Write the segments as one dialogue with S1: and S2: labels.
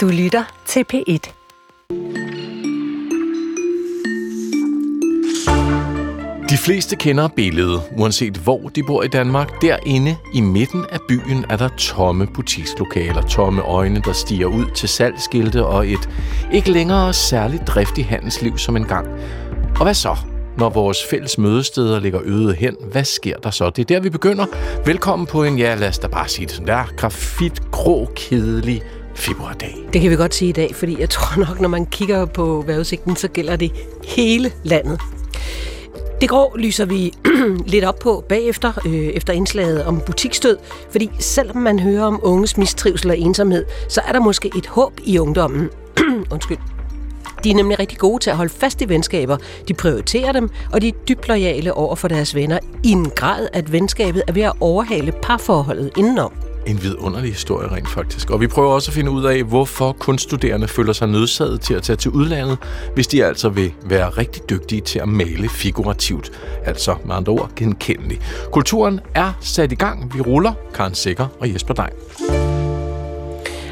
S1: Du lytter til P1.
S2: De fleste kender billedet, uanset hvor de bor i Danmark. Derinde i midten af byen er der tomme butikslokaler, tomme øjne, der stiger ud til salgsskilte og et ikke længere særligt driftigt handelsliv som engang. Og hvad så? Når vores fælles mødesteder ligger øde hen, hvad sker der så? Det er der, vi begynder. Velkommen på en, ja lad os da bare sige det sådan der, grafit, grå, kedelig februardag.
S1: Det kan vi godt sige i dag, fordi jeg tror nok, når man kigger på vejrudsigten, så gælder det hele landet. Det grå lyser vi lidt op på bagefter, øh, efter indslaget om butikstød, fordi selvom man hører om unges mistrivsel og ensomhed, så er der måske et håb i ungdommen. Undskyld. De er nemlig rigtig gode til at holde fast i venskaber. De prioriterer dem, og de er dybt lojale over for deres venner i en grad, at venskabet er ved at overhale parforholdet indenom.
S2: En vidunderlig historie rent faktisk. Og vi prøver også at finde ud af, hvorfor kunststuderende føler sig nødsaget til at tage til udlandet, hvis de altså vil være rigtig dygtige til at male figurativt. Altså med andre ord genkendelig. Kulturen er sat i gang. Vi ruller Karen Sikker og Jesper Dej.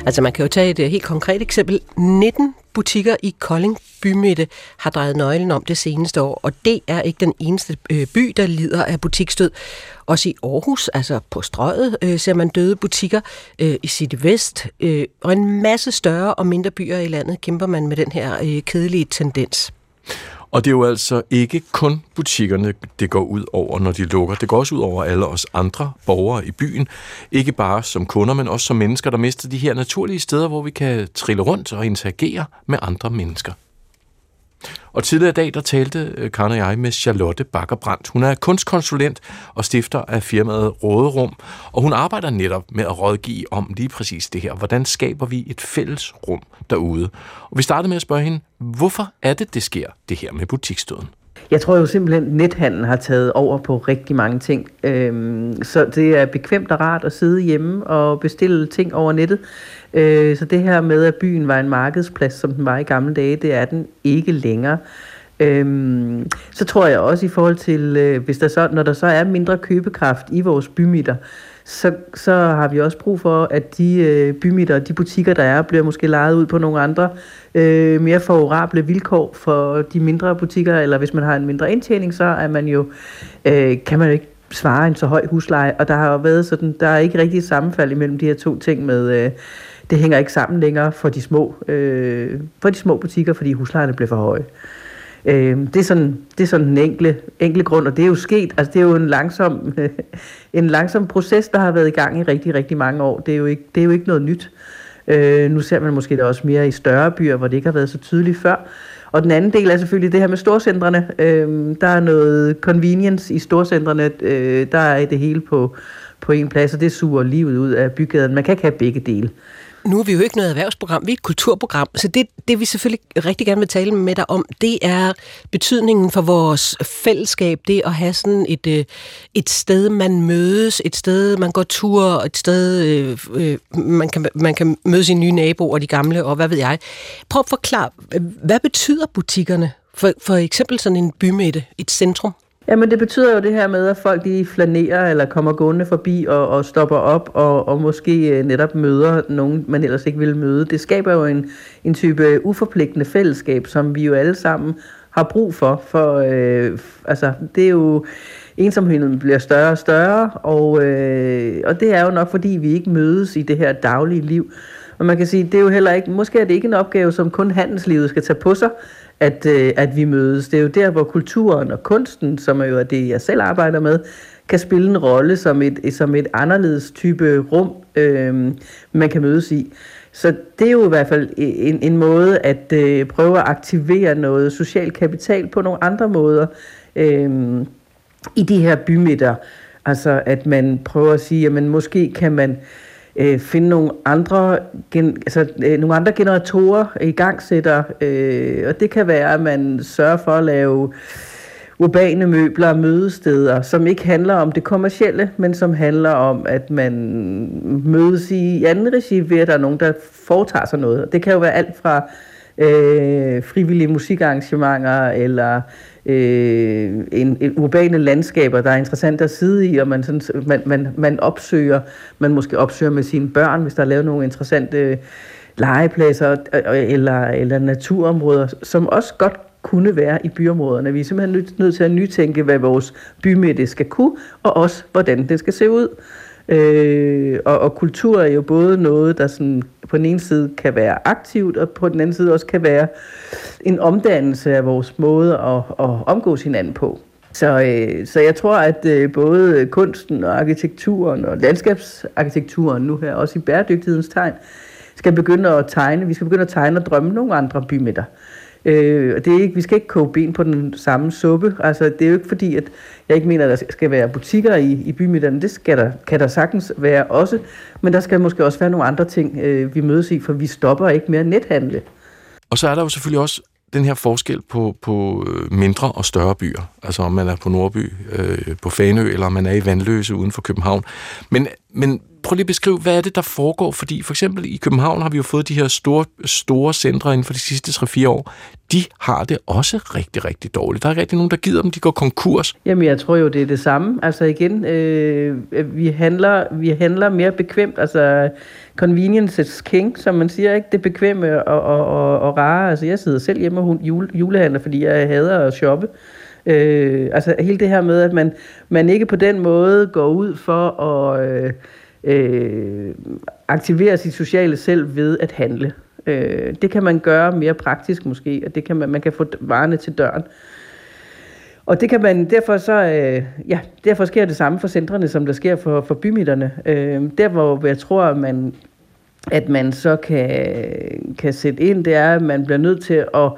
S1: Altså man kan jo tage et øh, helt konkret eksempel. 19 butikker i Kolding bymitte har drejet nøglen om det seneste år, og det er ikke den eneste øh, by, der lider af butiksdød. Også i Aarhus, altså på strøget, øh, ser man døde butikker. Øh, I City Vest øh, og en masse større og mindre byer i landet kæmper man med den her kedelige tendens.
S2: Og det er jo altså ikke kun butikkerne, det går ud over, når de lukker. Det går også ud over alle os andre borgere i byen. Ikke bare som kunder, men også som mennesker, der mister de her naturlige steder, hvor vi kan trille rundt og interagere med andre mennesker. Og tidligere i dag, der talte øh, Karen og jeg med Charlotte Bakkerbrandt. Hun er kunstkonsulent og stifter af firmaet Råderum, og hun arbejder netop med at rådgive om lige præcis det her. Hvordan skaber vi et fælles rum derude? Og vi startede med at spørge hende, hvorfor er det, det sker, det her med butikstøden?
S3: Jeg tror jo simpelthen, at nethandlen har taget over på rigtig mange ting. Øhm, så det er bekvemt og rart at sidde hjemme og bestille ting over nettet. Øh, så det her med, at byen var en markedsplads, som den var i gamle dage, det er den ikke længere. Øhm, så tror jeg også i forhold til, øh, hvis der så, når der så er mindre købekraft i vores bymidter, så, så har vi også brug for, at de øh, bymidter, de butikker, der er, bliver måske lejet ud på nogle andre øh, mere favorable vilkår for de mindre butikker, eller hvis man har en mindre indtjening, så er man jo, øh, kan man jo ikke svare en så høj husleje, og der har jo været sådan, der er ikke rigtig sammenfald imellem de her to ting med, øh, det hænger ikke sammen længere for de små, øh, for de små butikker, fordi huslejerne bliver for høje. Øh, Øh, det, er sådan, det er sådan en enkle, enkle grund, og det er jo sket, altså det er jo en langsom, en langsom proces, der har været i gang i rigtig, rigtig mange år. Det er jo ikke, det er jo ikke noget nyt. Øh, nu ser man måske det også mere i større byer, hvor det ikke har været så tydeligt før. Og den anden del er selvfølgelig det her med storcentrene. Øh, der er noget convenience i storcentrene. Øh, der er det hele på, på en plads, og det suger livet ud af bygaden. Man kan ikke have begge dele
S1: nu er vi jo ikke noget erhvervsprogram, vi er et kulturprogram, så det, det vi selvfølgelig rigtig gerne vil tale med dig om, det er betydningen for vores fællesskab, det at have sådan et, øh, et sted, man mødes, et sted, man går tur, et sted, øh, øh man, kan, man kan møde sine nye naboer og de gamle, og hvad ved jeg. Prøv at forklare, hvad betyder butikkerne for, for eksempel sådan en bymidte, et centrum?
S3: Jamen det betyder jo det her med, at folk de flanerer eller kommer gående forbi og, og stopper op og, og måske øh, netop møder nogen, man ellers ikke ville møde. Det skaber jo en, en type øh, uforpligtende fællesskab, som vi jo alle sammen har brug for. For øh, altså, det er jo ensomheden bliver større og større, og, øh, og det er jo nok fordi, vi ikke mødes i det her daglige liv. Og man kan sige, det er jo heller ikke, måske er det ikke en opgave, som kun handelslivet skal tage på sig, at, øh, at vi mødes. Det er jo der, hvor kulturen og kunsten, som er jo det, jeg selv arbejder med, kan spille en rolle som et, som et anderledes type rum, øh, man kan mødes i. Så det er jo i hvert fald en, en måde at øh, prøve at aktivere noget social kapital på nogle andre måder øh, i de her bymidter. Altså at man prøver at sige, at måske kan man øh, finde nogle andre, gen, altså, øh, nogle andre generatorer i gang sætter, øh, og det kan være, at man sørger for at lave urbane møbler og mødesteder, som ikke handler om det kommercielle, men som handler om, at man mødes i anden regi ved, at der er nogen, der foretager sig noget. Det kan jo være alt fra øh, frivillige musikarrangementer, eller øh, en, en urbane landskaber, der er interessant at sidde i, og man, sådan, man, man, man opsøger, man måske opsøger med sine børn, hvis der er lavet nogle interessante legepladser øh, øh, eller, eller naturområder, som også godt kunne være i byområderne. Vi er simpelthen nødt til at nytænke, hvad vores bymidte skal kunne, og også hvordan det skal se ud. Øh, og, og kultur er jo både noget, der sådan, på den ene side kan være aktivt, og på den anden side også kan være en omdannelse af vores måde at, at omgås hinanden på. Så, øh, så jeg tror, at øh, både kunsten og arkitekturen og landskabsarkitekturen nu her, også i bæredygtighedens tegn, skal begynde at tegne. Vi skal begynde at tegne og drømme nogle andre bymidter. Øh, Øh, det er ikke, vi skal ikke koge ben på den samme suppe. Altså, det er jo ikke fordi, at jeg ikke mener, at der skal være butikker i, i bymidterne. Det skal der, kan der sagtens være også. Men der skal måske også være nogle andre ting, øh, vi mødes i, for vi stopper ikke mere nethandle.
S2: Og så er der jo selvfølgelig også den her forskel på, på øh, mindre og større byer. Altså om man er på Nordby, øh, på Fanø, eller om man er i Vandløse uden for København. Men, men prøv lige at beskrive, hvad er det, der foregår? Fordi for eksempel i København har vi jo fået de her store, store centre inden for de sidste 3-4 år. De har det også rigtig, rigtig dårligt. Der er rigtig nogen, der gider dem, de går konkurs.
S3: Jamen, jeg tror jo, det er det samme. Altså igen, øh, vi, handler, vi handler mere bekvemt. Altså, convenience is king, som man siger, ikke? Det bekvemme og, og, og, og rare. Altså, jeg sidder selv hjemme og jule, julehandler, fordi jeg hader at shoppe. Øh, altså hele det her med, at man, man ikke på den måde går ud for at... Øh, øh, aktivere sit sociale selv ved at handle. Øh, det kan man gøre mere praktisk måske, og det kan man, man kan få varerne til døren. Og det kan man, derfor så, øh, ja, derfor sker det samme for centrene, som der sker for, for bymidterne. Øh, der hvor jeg tror, at man, at man så kan, kan sætte ind, det er, at man bliver nødt til at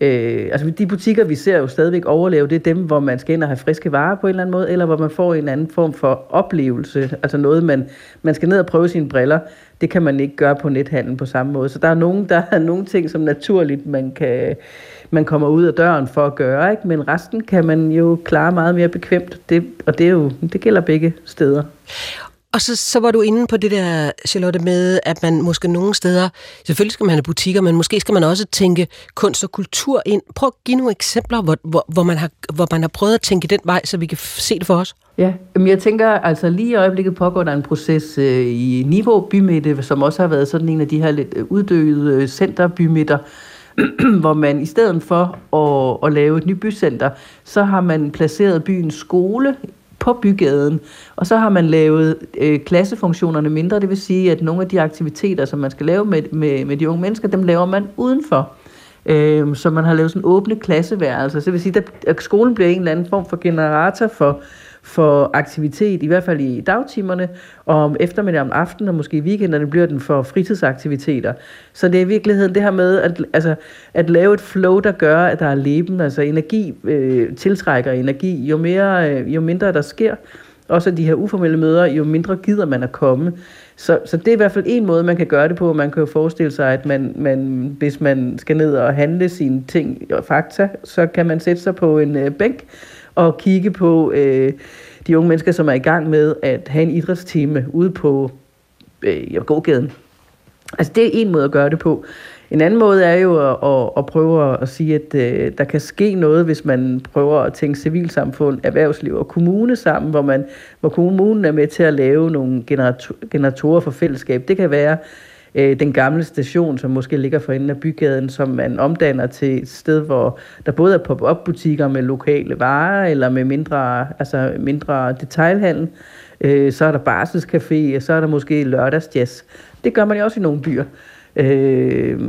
S3: Øh, altså de butikker, vi ser jo stadigvæk overleve, det er dem, hvor man skal ind og have friske varer på en eller anden måde, eller hvor man får en anden form for oplevelse, altså noget, man, man skal ned og prøve sine briller. Det kan man ikke gøre på nethandlen på samme måde. Så der er nogle, der er nogle ting, som naturligt man kan man kommer ud af døren for at gøre, ikke? men resten kan man jo klare meget mere bekvemt, det, og det, er jo, det gælder begge steder.
S1: Og så, så var du inde på det der, Charlotte, med, at man måske nogle steder, selvfølgelig skal man have butikker, men måske skal man også tænke kunst og kultur ind. Prøv at give nogle eksempler, hvor, hvor, hvor, man, har, hvor man har prøvet at tænke den vej, så vi kan se det for os.
S3: Ja, men jeg tænker, altså lige i øjeblikket pågår der en proces øh, i Niveau bymidte, som også har været sådan en af de her lidt øh, uddøde øh, centerbymidter, hvor man i stedet for at, at lave et nyt bycenter, så har man placeret byens skole på bygaden. Og så har man lavet øh, klassefunktionerne mindre, det vil sige, at nogle af de aktiviteter, som man skal lave med, med, med de unge mennesker, dem laver man udenfor. Øh, så man har lavet sådan åbne klasseværelser. Så det vil sige, at skolen bliver en eller anden form for generator for, for aktivitet, i hvert fald i dagtimerne, og om eftermiddag om aftenen, og måske i weekenderne bliver den for fritidsaktiviteter. Så det er i virkeligheden det her med at, altså, at lave et flow, der gør, at der er leben, altså energi øh, tiltrækker energi. Jo, mere, øh, jo mindre der sker, også de her uformelle møder, jo mindre gider man at komme. Så, så det er i hvert fald en måde, man kan gøre det på. Man kan jo forestille sig, at man, man, hvis man skal ned og handle sine ting og fakta, så kan man sætte sig på en øh, bænk, og kigge på øh, de unge mennesker, som er i gang med at have en idrætstime ude på øh, gågaden. Altså det er en måde at gøre det på. En anden måde er jo at, at, at prøve at sige, at øh, der kan ske noget, hvis man prøver at tænke civilsamfund, erhvervsliv og kommune sammen, hvor, man, hvor kommunen er med til at lave nogle generatorer for fællesskab. Det kan være øh, den gamle station, som måske ligger for enden af bygaden, som man omdanner til et sted, hvor der både er pop-up butikker med lokale varer, eller med mindre, altså mindre detailhandel. Øh, så er der barselscafé, og så er der måske lørdagsjazz. Det gør man jo også i nogle byer. Øh,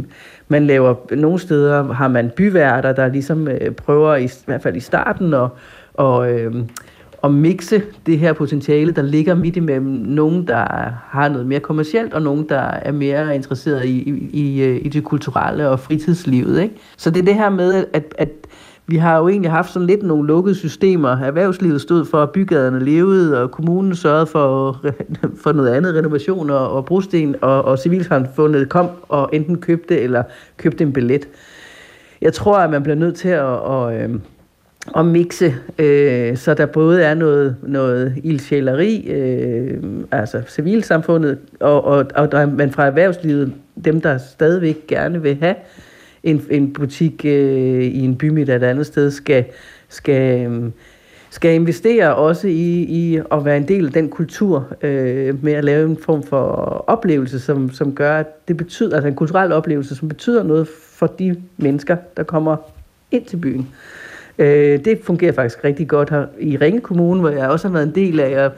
S3: man laver, nogle steder har man byværter, der ligesom øh, prøver, i, i hvert fald i starten, at, og, øh, at mixe det her potentiale, der ligger midt imellem nogen, der har noget mere kommercielt, og nogen, der er mere interesseret i, i, øh, i, det kulturelle og fritidslivet. Ikke? Så det er det her med, at, at vi har jo egentlig haft sådan lidt nogle lukkede systemer. Erhvervslivet stod for, at bygaderne levede, og kommunen sørgede for, for noget andet, renovation og, og brosten, og, og civilsamfundet kom og enten købte eller købte en billet. Jeg tror, at man bliver nødt til at, at, at, og mixe, øh, så der både er noget, noget ildsjæleri, øh, altså civilsamfundet, og, og, og der, man fra erhvervslivet, dem der stadigvæk gerne vil have en, en butik øh, i en by et andet sted, skal, skal, øh, skal investere også i, i at være en del af den kultur øh, med at lave en form for oplevelse, som, som gør, at det betyder, altså en kulturel oplevelse, som betyder noget for de mennesker, der kommer ind til byen. Øh, Øh, det fungerer faktisk rigtig godt her i Ringe Kommune, hvor jeg også har været en del af at,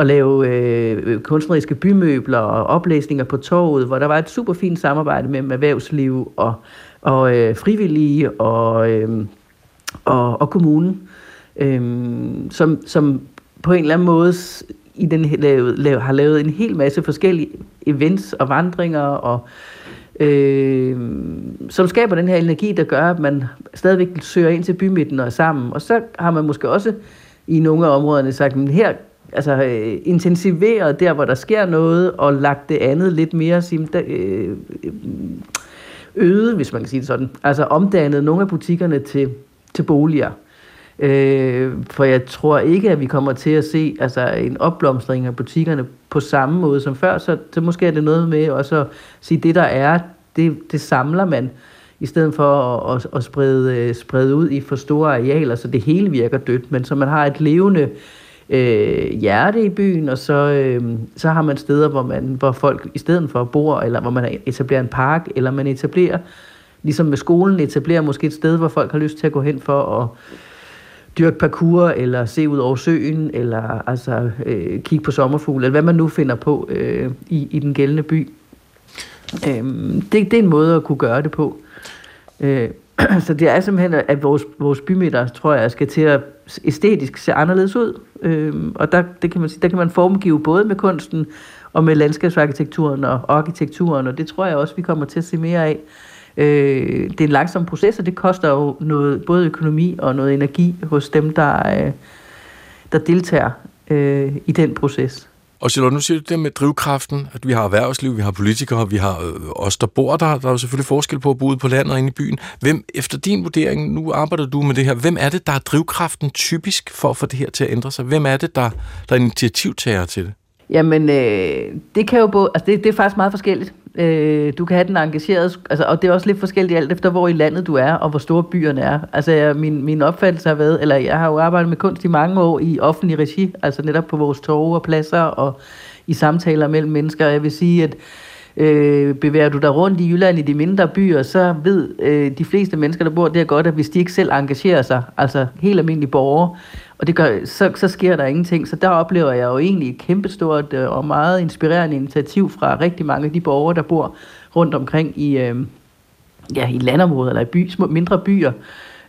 S3: at lave øh, kunstneriske bymøbler og oplæsninger på torvet, hvor der var et super fint samarbejde mellem erhvervsliv og, og øh, frivillige og, øh, og, og kommunen øh, som, som på en eller anden måde i den, lavet, lavet, har lavet en hel masse forskellige events og vandringer, og øh, øh, som skaber den her energi, der gør, at man stadigvæk søger ind til bymidten og er sammen. Og så har man måske også i nogle af områderne sagt, men her altså, øh, intensiveret der, hvor der sker noget, og lagt det andet lidt mere sim, øh, øget, hvis man kan sige det sådan. Altså omdannet nogle af butikkerne til, til boliger. Øh, for jeg tror ikke, at vi kommer til at se altså, en opblomstring af butikkerne på samme måde som før, så, så måske er det noget med også at sige, at det der er, det, det samler man, i stedet for at, at, at sprede, øh, sprede ud i for store arealer, så det hele virker dødt, men så man har et levende øh, hjerte i byen, og så, øh, så har man steder, hvor, man, hvor folk i stedet for bor, eller hvor man etablerer en park, eller man etablerer, ligesom med skolen, etablerer måske et sted, hvor folk har lyst til at gå hen for at dyrke parkour, eller se ud over søen, eller altså øh, kigge på sommerfugle, eller hvad man nu finder på øh, i, i den gældende by. Øh, det, det er en måde at kunne gøre det på. Øh, så det er simpelthen, at vores, vores bymidter, tror jeg, skal til at æstetisk se anderledes ud. Øh, og der, det kan man sige, der kan man formgive både med kunsten og med landskabsarkitekturen og arkitekturen, og det tror jeg også, vi kommer til at se mere af. Øh, det er en langsom proces, og det koster jo noget, både økonomi og noget energi hos dem, der, øh, der deltager øh, i den proces.
S2: Og Charlotte, nu siger du det med drivkraften, at vi har erhvervsliv, vi har politikere, vi har øh, os, der bor der. Der er jo selvfølgelig forskel på at bo ude på landet og inde i byen. Hvem, efter din vurdering, nu arbejder du med det her, hvem er det, der er drivkraften typisk for at få det her til at ændre sig? Hvem er det, der, der er initiativtager til det?
S3: Jamen, øh, det kan jo både, altså det, det er faktisk meget forskelligt. Øh, du kan have den engageret, altså, og det er også lidt forskelligt alt efter, hvor i landet du er, og hvor store byerne er. Altså, min, min opfattelse har været, eller jeg har jo arbejdet med kunst i mange år i offentlig regi, altså netop på vores torve og pladser, og i samtaler mellem mennesker. Jeg vil sige, at øh, bevæger du dig rundt i Jylland i de mindre byer, så ved øh, de fleste mennesker, der bor der godt, at hvis de ikke selv engagerer sig, altså helt almindelige borgere, og det gør, så, så sker der ingenting. Så der oplever jeg jo egentlig et kæmpestort øh, og meget inspirerende initiativ fra rigtig mange af de borgere, der bor rundt omkring i, øh, ja, i landområder eller i by, små, mindre byer.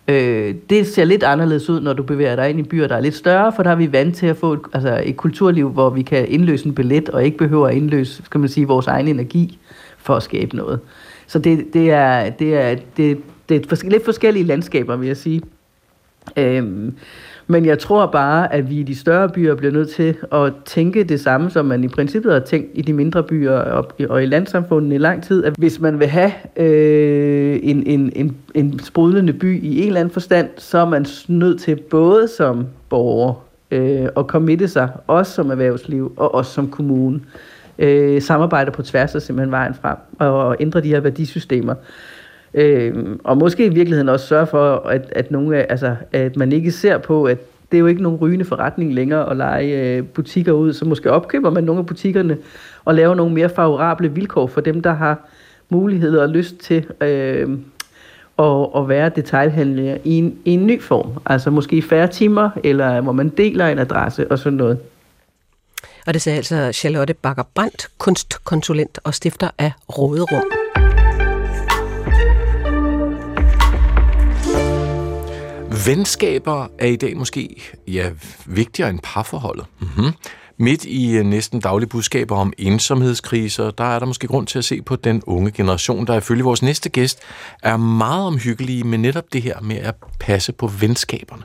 S3: Øh, det ser lidt anderledes ud, når du bevæger dig ind i byer, der er lidt større, for der er vi vant til at få et, altså et kulturliv, hvor vi kan indløse en billet, og ikke behøver at indløse skal man sige, vores egen energi for at skabe noget. Så det, det er, det er, det, det er lidt forskellige landskaber, vil jeg sige. Øh, men jeg tror bare, at vi i de større byer bliver nødt til at tænke det samme, som man i princippet har tænkt i de mindre byer og, og i landsamfundet i lang tid. At hvis man vil have øh, en, en, en, en sprudlende by i en eller anden forstand, så er man nødt til både som borger øh, at committe sig, også som erhvervsliv og også som kommune. Øh, samarbejde på tværs af simpelthen vejen frem og, og ændre de her værdisystemer. Øh, og måske i virkeligheden også sørge for, at, at, nogle, altså, at man ikke ser på, at det er jo ikke nogen rygende forretning længere at lege øh, butikker ud, så måske opkøber man nogle af butikkerne og laver nogle mere favorable vilkår for dem, der har mulighed og lyst til øh, at, at være detailhandler i en, i en ny form. Altså måske færre timer, eller hvor man deler en adresse og sådan noget.
S1: Og det sagde altså Charlotte Bakker Brandt, kunstkonsulent og stifter af Råderum.
S2: Venskaber er i dag måske ja, vigtigere end parforholdet. Mm-hmm. Midt i øh, næsten daglige budskaber om ensomhedskriser, der er der måske grund til at se på den unge generation, der ifølge vores næste gæst er meget omhyggelige med netop det her med at passe på venskaberne.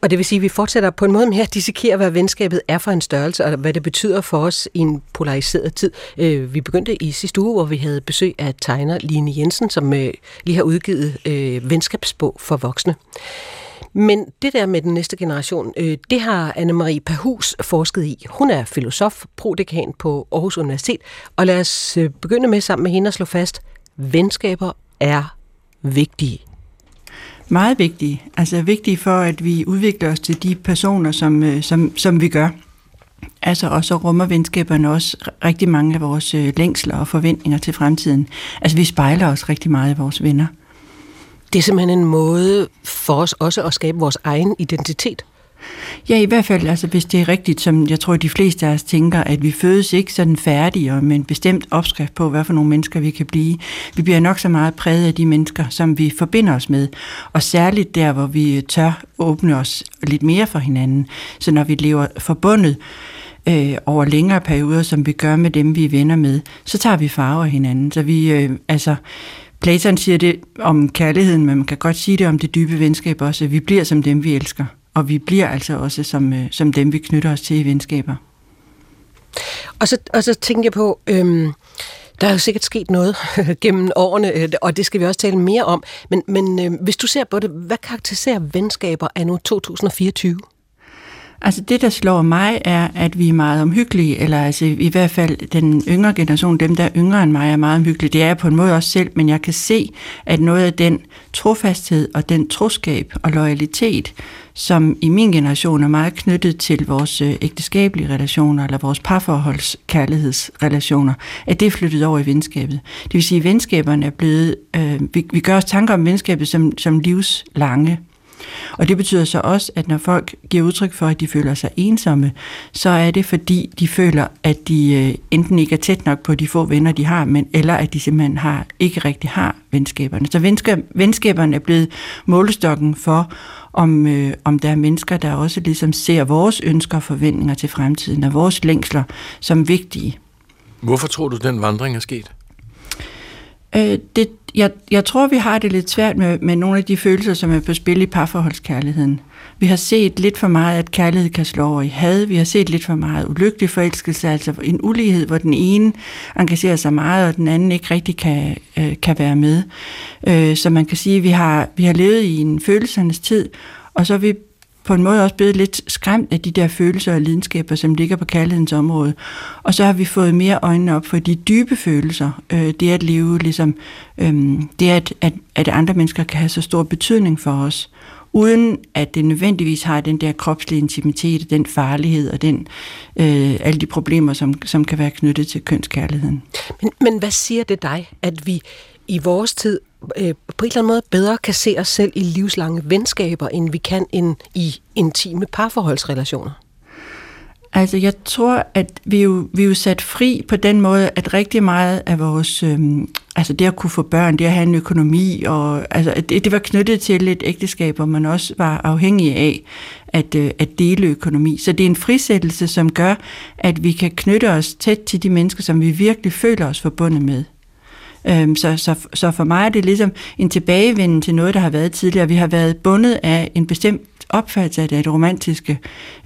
S1: Og det vil sige, at vi fortsætter på en måde med at dissekere, hvad venskabet er for en størrelse, og hvad det betyder for os i en polariseret tid. Øh, vi begyndte i sidste uge, hvor vi havde besøg af tegner Line Jensen, som øh, lige har udgivet øh, venskabsbog for voksne. Men det der med den næste generation, øh, det har Anne-Marie Pahus forsket i. Hun er filosof, prodekan på Aarhus Universitet, og lad os øh, begynde med sammen med hende at slå fast, venskaber er vigtige
S4: meget vigtige. Altså vigtige for, at vi udvikler os til de personer, som, øh, som, som vi gør. Altså, og så rummer venskaberne også rigtig mange af vores øh, længsler og forventninger til fremtiden. Altså, vi spejler os rigtig meget af vores venner.
S1: Det er simpelthen en måde for os også at skabe vores egen identitet.
S4: Ja, i hvert fald, altså hvis det er rigtigt, som jeg tror, de fleste af os tænker, at vi fødes ikke sådan færdige og med en bestemt opskrift på, hvad for nogle mennesker vi kan blive. Vi bliver nok så meget præget af de mennesker, som vi forbinder os med, og særligt der, hvor vi øh, tør åbne os lidt mere for hinanden. Så når vi lever forbundet, øh, over længere perioder, som vi gør med dem, vi er venner med, så tager vi farver af hinanden. Så vi, øh, altså, Platon siger det om kærligheden, men man kan godt sige det om det dybe venskab også, at vi bliver som dem, vi elsker. Og vi bliver altså også som, øh, som dem, vi knytter os til i venskaber.
S1: Og så, og så tænker jeg på, øhm, der er jo sikkert sket noget gennem årene, øh, og det skal vi også tale mere om. Men, men øh, hvis du ser på det, hvad karakteriserer venskaber af nu 2024?
S4: Altså det, der slår mig, er, at vi er meget omhyggelige, eller altså i hvert fald den yngre generation, dem der er yngre end mig, er meget omhyggelige. Det er jeg på en måde også selv, men jeg kan se, at noget af den trofasthed og den troskab og loyalitet, som i min generation er meget knyttet til vores øh, ægteskabelige relationer, eller vores parforholds kærlighedsrelationer, at det er flyttet over i venskabet. Det vil sige, at venskaberne er blevet, øh, vi, vi gør os tanker om venskabet som, som livslange og det betyder så også, at når folk giver udtryk for, at de føler sig ensomme, så er det fordi, de føler, at de øh, enten ikke er tæt nok på de få venner, de har, men eller at de simpelthen har, ikke rigtig har venskaberne. Så venskab, venskaberne er blevet målestokken for, om, øh, om der er mennesker, der også ligesom ser vores ønsker og forventninger til fremtiden og vores længsler som vigtige.
S2: Hvorfor tror du, den vandring er sket?
S4: Øh, det, jeg, jeg tror, vi har det lidt svært med, med nogle af de følelser, som er på spil i parforholdskærligheden. Vi har set lidt for meget, at kærlighed kan slå over i had. Vi har set lidt for meget ulykkelig forelskelse, altså en ulighed, hvor den ene engagerer sig meget, og den anden ikke rigtig kan, øh, kan være med. Øh, så man kan sige, at vi har, vi har levet i en følelsernes tid, og så er vi på en måde også blevet lidt skræmt af de der følelser og lidenskaber, som ligger på kærlighedens område. Og så har vi fået mere øjnene op for de dybe følelser. Øh, det at leve ligesom, øh, det at, at, at andre mennesker kan have så stor betydning for os, uden at det nødvendigvis har den der kropslige intimitet, den farlighed og den, øh, alle de problemer, som, som kan være knyttet til kønskærligheden.
S1: Men, men hvad siger det dig, at vi i vores tid øh, på en eller anden måde bedre kan se os selv i livslange venskaber, end vi kan end i intime parforholdsrelationer?
S4: Altså, jeg tror, at vi er, jo, vi er jo sat fri på den måde, at rigtig meget af vores, øhm, altså det at kunne få børn, det at have en økonomi, og altså, det, det var knyttet til et ægteskab, hvor man også var afhængig af at, øh, at dele økonomi. Så det er en frisættelse, som gør, at vi kan knytte os tæt til de mennesker, som vi virkelig føler os forbundet med. Øhm, så, så, så for mig er det ligesom en tilbagevenden til noget, der har været tidligere. Vi har været bundet af en bestemt opfattelse af det romantiske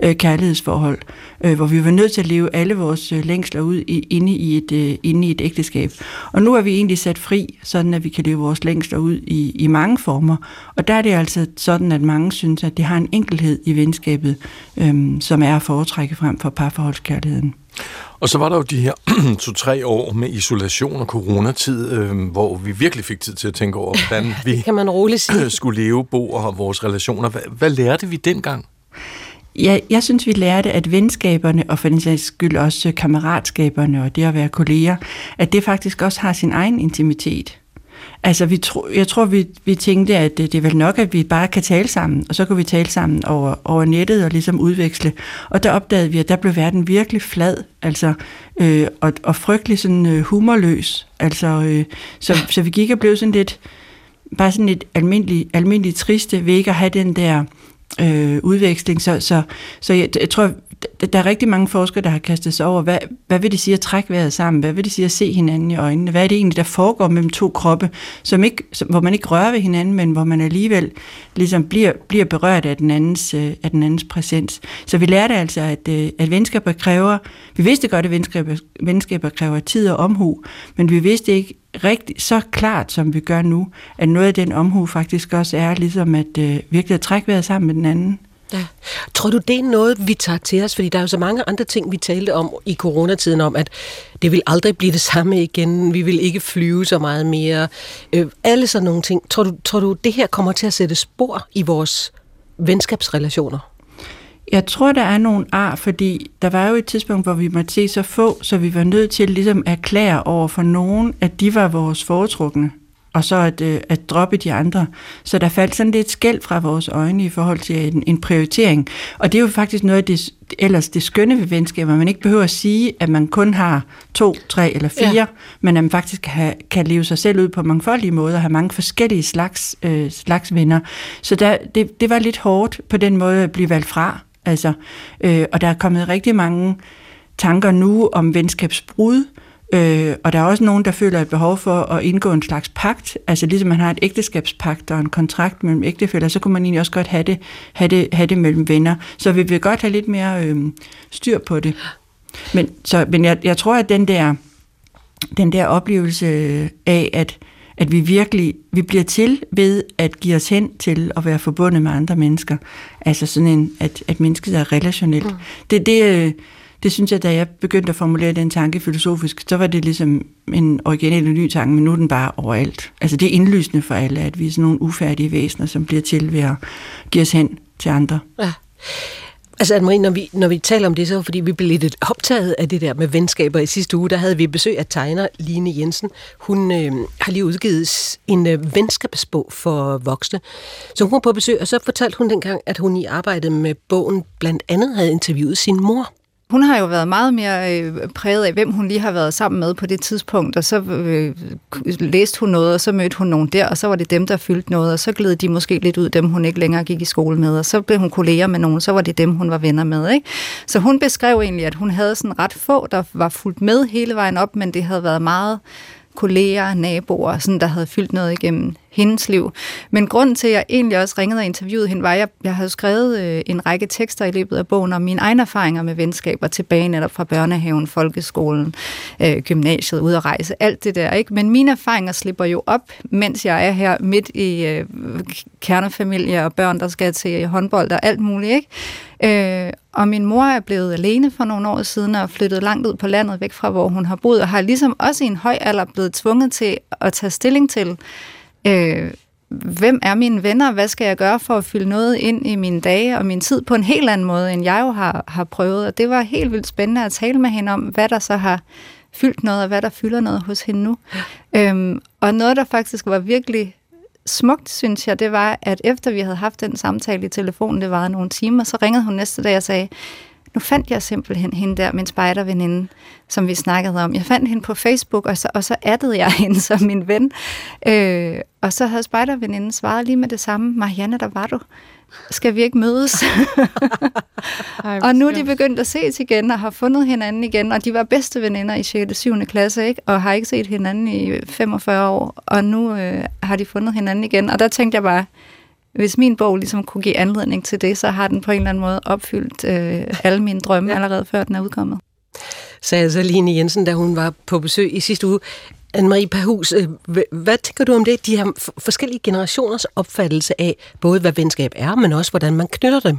S4: øh, kærlighedsforhold, øh, hvor vi var nødt til at leve alle vores øh, længsler ud i, inde, i et, øh, inde i et ægteskab. Og nu er vi egentlig sat fri, sådan at vi kan leve vores længsler ud i, i mange former. Og der er det altså sådan, at mange synes, at det har en enkelhed i venskabet, øh, som er at foretrække frem for parforholdskærligheden.
S2: Og så var der jo de her to-tre år med isolation og coronatid, øh, hvor vi virkelig fik tid til at tænke over, hvordan vi
S1: kan man roligt sige.
S2: skulle leve, bo og vores relationer. Hvad, hvad lærte vi dengang?
S4: Ja, jeg synes, vi lærte, at venskaberne, og for den sags skyld også kammeratskaberne og det at være kolleger, at det faktisk også har sin egen intimitet. Altså, vi tro, jeg tror, vi, vi tænkte, at det, det er vel nok, at vi bare kan tale sammen, og så kan vi tale sammen over, over nettet og ligesom udveksle. Og der opdagede vi, at der blev verden virkelig flad, altså, øh, og, og frygtelig sådan øh, humorløs. Altså, øh, så, så vi gik og blev sådan lidt, bare sådan lidt almindelig, almindelig triste ved ikke at have den der øh, udveksling. Så, så, så jeg, jeg tror, der er rigtig mange forskere, der har kastet sig over, hvad, hvad vil det sige at trække vejret sammen? Hvad vil det sige at se hinanden i øjnene? Hvad er det egentlig, der foregår mellem to kroppe, som ikke, som, hvor man ikke rører ved hinanden, men hvor man alligevel ligesom bliver, bliver berørt af den, andens, øh, af den andens præsens? Så vi lærte altså, at, øh, at venskaber kræver, vi vidste godt, at venskaber, venskaber kræver tid og omhu, men vi vidste ikke rigtig så klart, som vi gør nu, at noget af den omhu faktisk også er ligesom at øh, virkelig at trække vejret sammen med den anden.
S1: Ja. Tror du, det er noget, vi tager til os? Fordi der er jo så mange andre ting, vi talte om i coronatiden, om at det vil aldrig blive det samme igen, vi vil ikke flyve så meget mere. Øh, alle sådan nogle ting. Tror du, tror du, det her kommer til at sætte spor i vores venskabsrelationer?
S4: Jeg tror, der er nogle ar, fordi der var jo et tidspunkt, hvor vi måtte se så få, så vi var nødt til ligesom at erklære over for nogen, at de var vores foretrukne og så at, øh, at droppe de andre. Så der faldt sådan lidt skæld fra vores øjne i forhold til en, en prioritering. Og det er jo faktisk noget af det, ellers det skønne ved venskaber. Man ikke behøver at sige, at man kun har to, tre eller fire, ja. men at man faktisk kan, kan leve sig selv ud på mangfoldige måder, og have mange forskellige slags, øh, slags venner. Så der, det, det var lidt hårdt på den måde at blive valgt fra. Altså, øh, og der er kommet rigtig mange tanker nu om venskabsbrud, Øh, og der er også nogen, der føler et behov for at indgå en slags pagt, altså ligesom man har et ægteskabspagt og en kontrakt mellem ægtefælder, så kunne man egentlig også godt have det, have det, have det mellem venner. Så vi vil godt have lidt mere øh, styr på det. Men, så, men jeg, jeg tror, at den der, den der oplevelse af, at, at vi virkelig vi bliver til ved at give os hen til at være forbundet med andre mennesker, altså sådan en, at, at mennesket er relationelt. Mm. Det, det, øh, det synes jeg, da jeg begyndte at formulere den tanke filosofisk, så var det ligesom en original og ny tanke, men nu er den bare overalt. Altså det er indlysende for alle, at vi er sådan nogle ufærdige væsener, som bliver til ved at give os hen til andre. Ja.
S1: Altså Anne-Marie, når vi, når vi taler om det, så er fordi vi blev lidt optaget af det der med venskaber i sidste uge. Der havde vi besøg af tegner Line Jensen. Hun øh, har lige udgivet en øh, venskabsbog for voksne. Så hun var på besøg, og så fortalte hun dengang, at hun i arbejdet med bogen blandt andet havde interviewet sin mor.
S5: Hun har jo været meget mere øh, præget af, hvem hun lige har været sammen med på det tidspunkt, og så øh, læste hun noget, og så mødte hun nogen der, og så var det dem, der fyldte noget, og så gled de måske lidt ud, dem hun ikke længere gik i skole med, og så blev hun kolleger med nogen, så var det dem, hun var venner med. Ikke? Så hun beskrev egentlig, at hun havde sådan ret få, der var fuldt med hele vejen op, men det havde været meget kolleger, naboer, sådan, der havde fyldt noget igennem hendes liv. Men grunden til, at jeg egentlig også ringede og interviewede hende, var, at jeg, jeg havde skrevet øh, en række tekster i løbet af bogen om mine egne erfaringer med venskaber tilbage netop fra børnehaven, folkeskolen, øh, gymnasiet, ud at rejse, alt det der. Ikke? Men mine erfaringer slipper jo op, mens jeg er her midt i øh, kernefamilie og børn, der skal til håndbold og alt muligt. Ikke? Øh, og min mor er blevet alene for nogle år siden og flyttet langt ud på landet væk fra, hvor hun har boet, og har ligesom også i en høj alder blevet tvunget til at tage stilling til, øh, hvem er mine venner, hvad skal jeg gøre for at fylde noget ind i mine dage og min tid på en helt anden måde, end jeg jo har, har prøvet. Og det var helt vildt spændende at tale med hende om, hvad der så har fyldt noget, og hvad der fylder noget hos hende nu. Ja. Øhm, og noget, der faktisk var virkelig smukt, synes jeg, det var, at efter vi havde haft den samtale i telefonen, det var nogle timer, så ringede hun næste dag og sagde, nu fandt jeg simpelthen hende der, min spejderveninde, som vi snakkede om. Jeg fandt hende på Facebook, og så, og så addede jeg hende som min ven. Øh, og så havde spejderveninden svaret lige med det samme, Marianne, der var du. Skal vi ikke mødes? Ej, og nu er de begyndt at ses igen, og har fundet hinanden igen, og de var bedste veninder i 6. og 7. klasse, ikke? og har ikke set hinanden i 45 år, og nu øh, har de fundet hinanden igen. Og der tænkte jeg bare, hvis min bog ligesom kunne give anledning til det, så har den på en eller anden måde opfyldt øh, alle mine drømme ja. allerede før den er udkommet.
S1: Sagde altså Line Jensen, da hun var på besøg i sidste uge. Anne-Marie Perhus, øh, hvad tænker du om det? De her forskellige generationers opfattelse af både, hvad venskab er, men også, hvordan man knytter dem.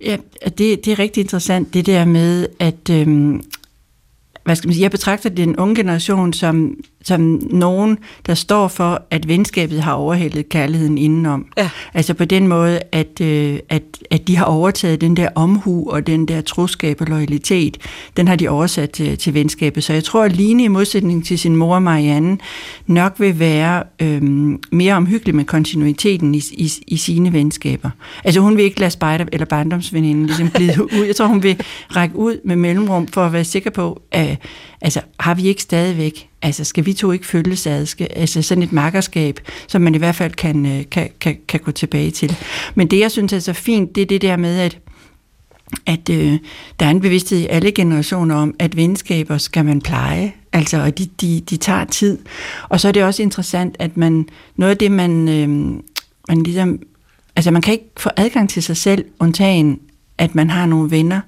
S4: Ja, det, det er rigtig interessant, det der med, at øhm, hvad skal man sige, jeg betragter den unge generation som, som nogen, der står for, at venskabet har overhældet kærligheden indenom. Ja. Altså på den måde, at, øh, at, at de har overtaget den der omhu og den der troskab og loyalitet, den har de oversat til, til venskabet. Så jeg tror, at Line i modsætning til sin mor Marianne nok vil være øh, mere omhyggelig med kontinuiteten i, i, i sine venskaber. Altså hun vil ikke lade spejder eller barndomsveninden ligesom blive ud. Jeg tror, hun vil række ud med mellemrum for at være sikker på, at altså, har vi ikke stadigvæk, altså skal vi to ikke følges ad, skal, altså sådan et makkerskab, som man i hvert fald kan, øh, kan, kan, kan gå tilbage til. Men det, jeg synes er så fint, det er det der med, at at øh, der er en bevidsthed i alle generationer om, at venskaber skal man pleje, altså, og de, de, de tager tid. Og så er det også interessant, at man, noget af det, man, øh, man ligesom, altså man kan ikke få adgang til sig selv, undtagen, at man har nogle venner,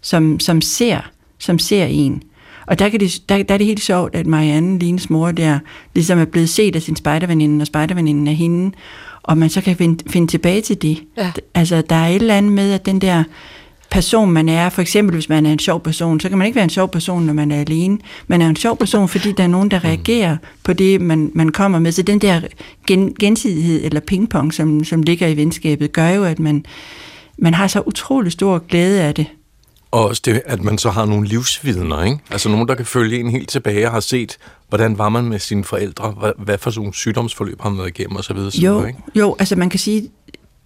S4: som, som ser, som ser en. Og der, kan det, der, der er det helt sjovt, at Marianne, Lines mor, der ligesom er blevet set af sin spejderveninde, og spejderveninden af hende. og man så kan finde, finde tilbage til det.
S1: Ja.
S4: Altså, der er et eller andet med, at den der person, man er, for eksempel hvis man er en sjov person, så kan man ikke være en sjov person, når man er alene. Man er en sjov person, fordi der er nogen, der reagerer på det, man, man kommer med. Så den der gen, gensidighed eller pingpong, som, som ligger i venskabet, gør jo, at man, man har så utrolig stor glæde af det.
S2: Og også det, at man så har nogle livsvidner, ikke? Altså nogen, der kan følge en helt tilbage og har set, hvordan var man med sine forældre, hvad, hvad for sådan nogle sygdomsforløb har man været igennem osv.
S4: Jo,
S2: ikke?
S4: jo, altså man kan sige,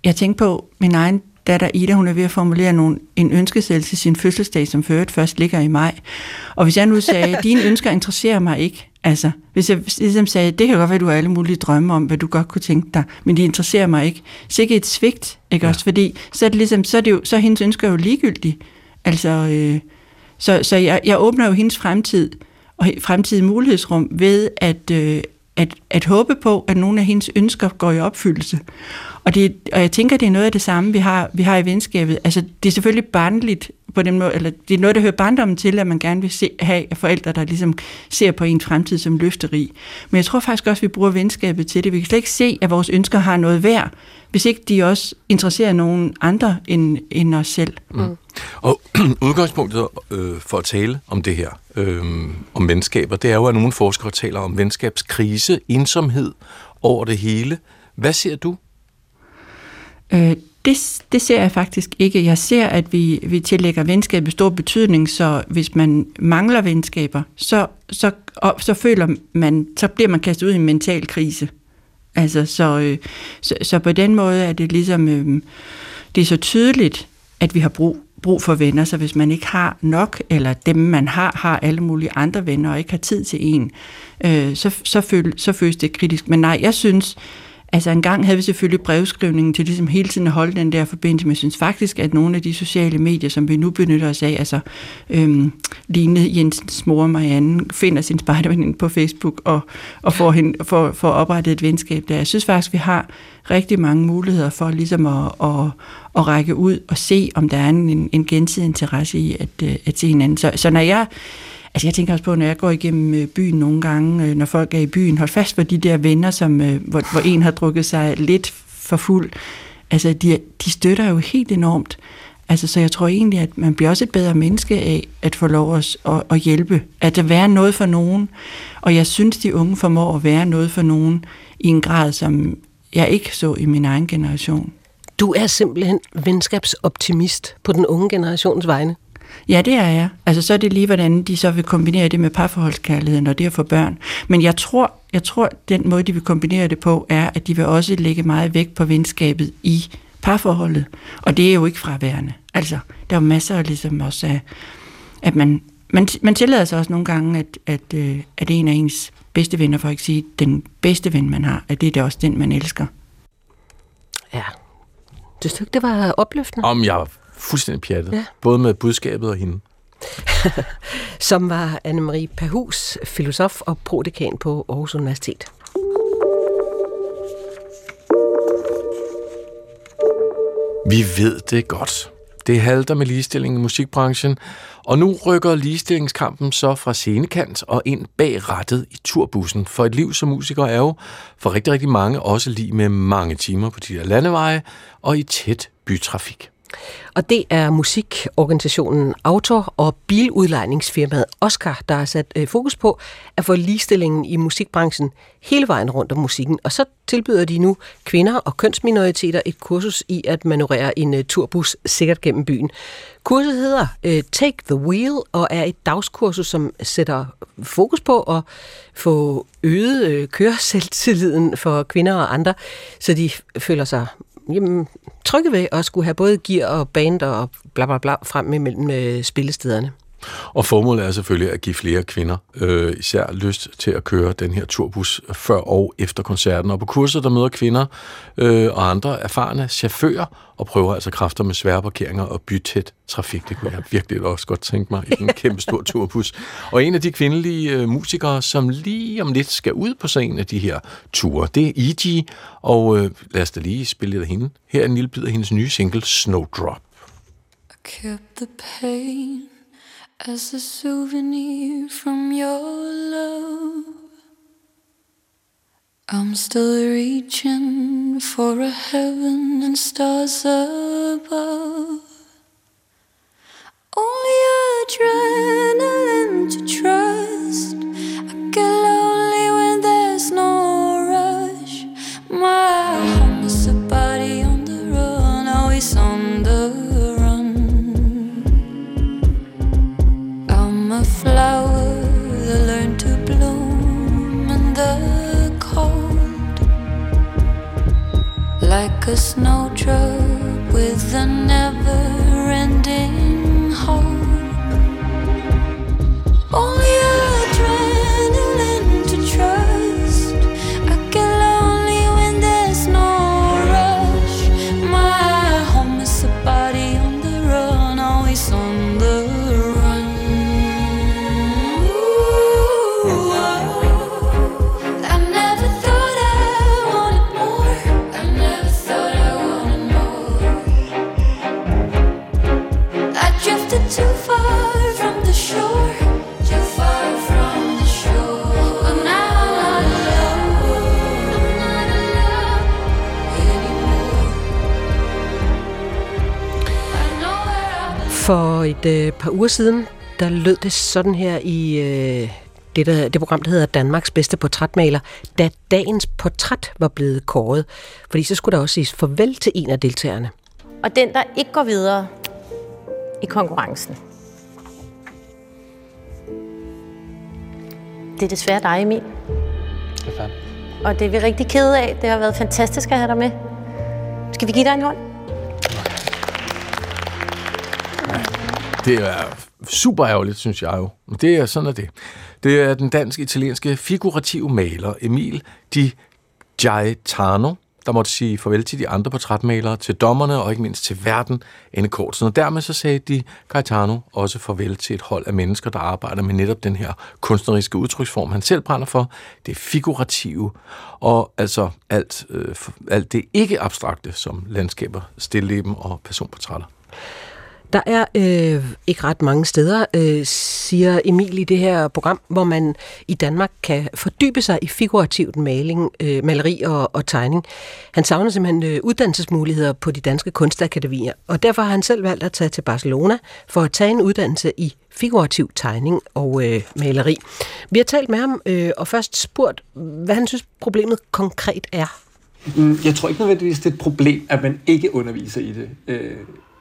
S4: jeg tænker på min egen datter Ida, hun er ved at formulere nogle, en ønskeseddel til sin fødselsdag, som ført først ligger i maj. Og hvis jeg nu sagde, dine ønsker interesserer mig ikke, altså hvis jeg ligesom sagde, det kan godt være, du har alle mulige drømme om, hvad du godt kunne tænke dig, men de interesserer mig ikke. Så ikke et svigt, ikke ja. også? Fordi så er, det ligesom, så er, det jo, så er hendes ønsker jo ligegyldige. Altså, øh, så, så jeg, jeg åbner jo hendes fremtid og fremtidige mulighedsrum ved at, øh, at, at håbe på, at nogle af hendes ønsker går i opfyldelse. Og, det, og jeg tænker, det er noget af det samme, vi har, vi har i venskabet. Altså, det er selvfølgelig barnligt på den måde, eller det er noget, der hører barndommen til, at man gerne vil se, have forældre, der ligesom ser på en fremtid som løfterig. Men jeg tror faktisk også, at vi bruger venskabet til det. Vi kan slet ikke se, at vores ønsker har noget værd, hvis ikke de også interesserer nogen andre end, end os selv. Mm.
S2: Og udgangspunktet øh, for at tale om det her, øh, om venskaber, det er jo, at nogle forskere taler om venskabskrise, ensomhed over det hele. Hvad ser du?
S4: Øh, det, det ser jeg faktisk ikke. Jeg ser, at vi, vi tillægger venskabet stor betydning, så hvis man mangler venskaber, så, så, og, så føler man, så bliver man kastet ud i en mental krise. Altså, så, øh, så, så på den måde er det ligesom, øh, det er så tydeligt, at vi har brug, brug for venner, så hvis man ikke har nok, eller dem man har, har alle mulige andre venner, og ikke har tid til en, øh, så, så, føl, så føles det kritisk. Men nej, jeg synes, Altså en gang havde vi selvfølgelig brevskrivningen til ligesom hele tiden at holde den der forbindelse, men jeg synes faktisk, at nogle af de sociale medier, som vi nu benytter os af, altså øhm, Line Jensens mor Marianne, finder sin spejderveninde på Facebook og, og får, hende, får, får oprettet et venskab der. Jeg synes faktisk, vi har rigtig mange muligheder for ligesom at, at, at række ud og se, om der er en, en gensidig interesse i at, øh, at se hinanden. Så, så når jeg Altså jeg tænker også på, når jeg går igennem øh, byen nogle gange, øh, når folk er i byen, hold fast for de der venner, som, øh, hvor, hvor en har drukket sig lidt for fuld. Altså de, de støtter jo helt enormt. Altså, så jeg tror egentlig, at man bliver også et bedre menneske af at få lov at, at, at hjælpe. At der være noget for nogen. Og jeg synes, de unge formår at være noget for nogen i en grad, som jeg ikke så i min egen generation.
S1: Du er simpelthen venskabsoptimist på den unge generations vegne.
S4: Ja, det er jeg. Altså, så er det lige, hvordan de så vil kombinere det med parforholdskærligheden og det at få børn. Men jeg tror, jeg tror, den måde, de vil kombinere det på, er, at de vil også lægge meget vægt på venskabet i parforholdet. Og det er jo ikke fraværende. Altså, der er jo masser af ligesom også af, at man, man, man tillader sig også nogle gange, at, at, øh, at en af ens bedste venner, for at ikke sige den bedste ven, man har, at det er det også den, man elsker.
S1: Ja. Det stykke, det var opløftende.
S2: Om jeg fuldstændig pjattet. Ja. Både med budskabet og hende.
S1: Som var Anne-Marie Perhus, filosof og prodekan på Aarhus Universitet.
S2: Vi ved det godt. Det halter med ligestilling i musikbranchen, og nu rykker ligestillingskampen så fra scenekant og ind bag rattet i turbussen. For et liv som musiker er jo for rigtig, rigtig mange også lige med mange timer på de der landeveje og i tæt bytrafik.
S1: Og det er musikorganisationen Autor og biludlejningsfirmaet Oscar, der har sat øh, fokus på at få ligestillingen i musikbranchen hele vejen rundt om musikken. Og så tilbyder de nu kvinder og kønsminoriteter et kursus i at manøvrere en øh, turbus sikkert gennem byen. Kurset hedder øh, Take the Wheel og er et dagskursus, som sætter fokus på at få øget uh, køreselvtilliden for kvinder og andre, så de føler sig jamen, trygge ved at skulle have både gear og band og bla bla bla frem imellem øh, spillestederne.
S2: Og formålet er selvfølgelig at give flere kvinder øh, især lyst til at køre den her turbus før og efter koncerten. Og på kurset der møder kvinder øh, og andre erfarne chauffører og prøver altså kræfter med svære parkeringer og bytæt trafik. Det kunne jeg virkelig også godt tænke mig i en kæmpe stor turbus. Og en af de kvindelige øh, musikere, som lige om lidt skal ud på sådan af de her ture, det er E.G. Og øh, lad os da lige spille lidt af hende. Her er en lille bid af hendes nye single, Snowdrop. I kept the pain as a souvenir from your love. I'm still reaching
S6: for a heaven and stars above. Only adrenaline to trust. I get lonely when there's no rush. My home is a body on the run, always on like a snowdrop with a never-ending hope.
S1: Et øh, par uger siden, der lød det sådan her i øh, det, der, det program, der hedder Danmarks bedste portrætmaler, da dagens portræt var blevet kåret. Fordi så skulle der også siges farvel til en af deltagerne.
S7: Og den, der ikke går videre i konkurrencen, det er desværre dig, Emil.
S8: Det er fair.
S7: Og det er vi rigtig kede af. Det har været fantastisk at have dig med. Skal vi give dig en hånd?
S2: Det er super ærgerligt, synes jeg jo. Men det er sådan er det. Det er den dansk-italienske figurative maler Emil Di Gaetano, der måtte sige farvel til de andre portrætmalere, til dommerne og ikke mindst til verden Anne Kortsen. Og dermed så sagde de Gaetano også farvel til et hold af mennesker, der arbejder med netop den her kunstneriske udtryksform, han selv brænder for. Det figurative og altså alt, øh, alt det ikke abstrakte, som landskaber, stilleben og personportrætter.
S1: Der er øh, ikke ret mange steder, øh, siger Emil i det her program, hvor man i Danmark kan fordybe sig i figurativt maling, øh, maleri og, og tegning. Han savner simpelthen øh, uddannelsesmuligheder på de danske kunstakademier, og derfor har han selv valgt at tage til Barcelona for at tage en uddannelse i figurativ tegning og øh, maleri. Vi har talt med ham øh, og først spurgt, hvad han synes problemet konkret er.
S8: Mm, jeg tror ikke nødvendigvis, det er et problem, at man ikke underviser i det. Øh,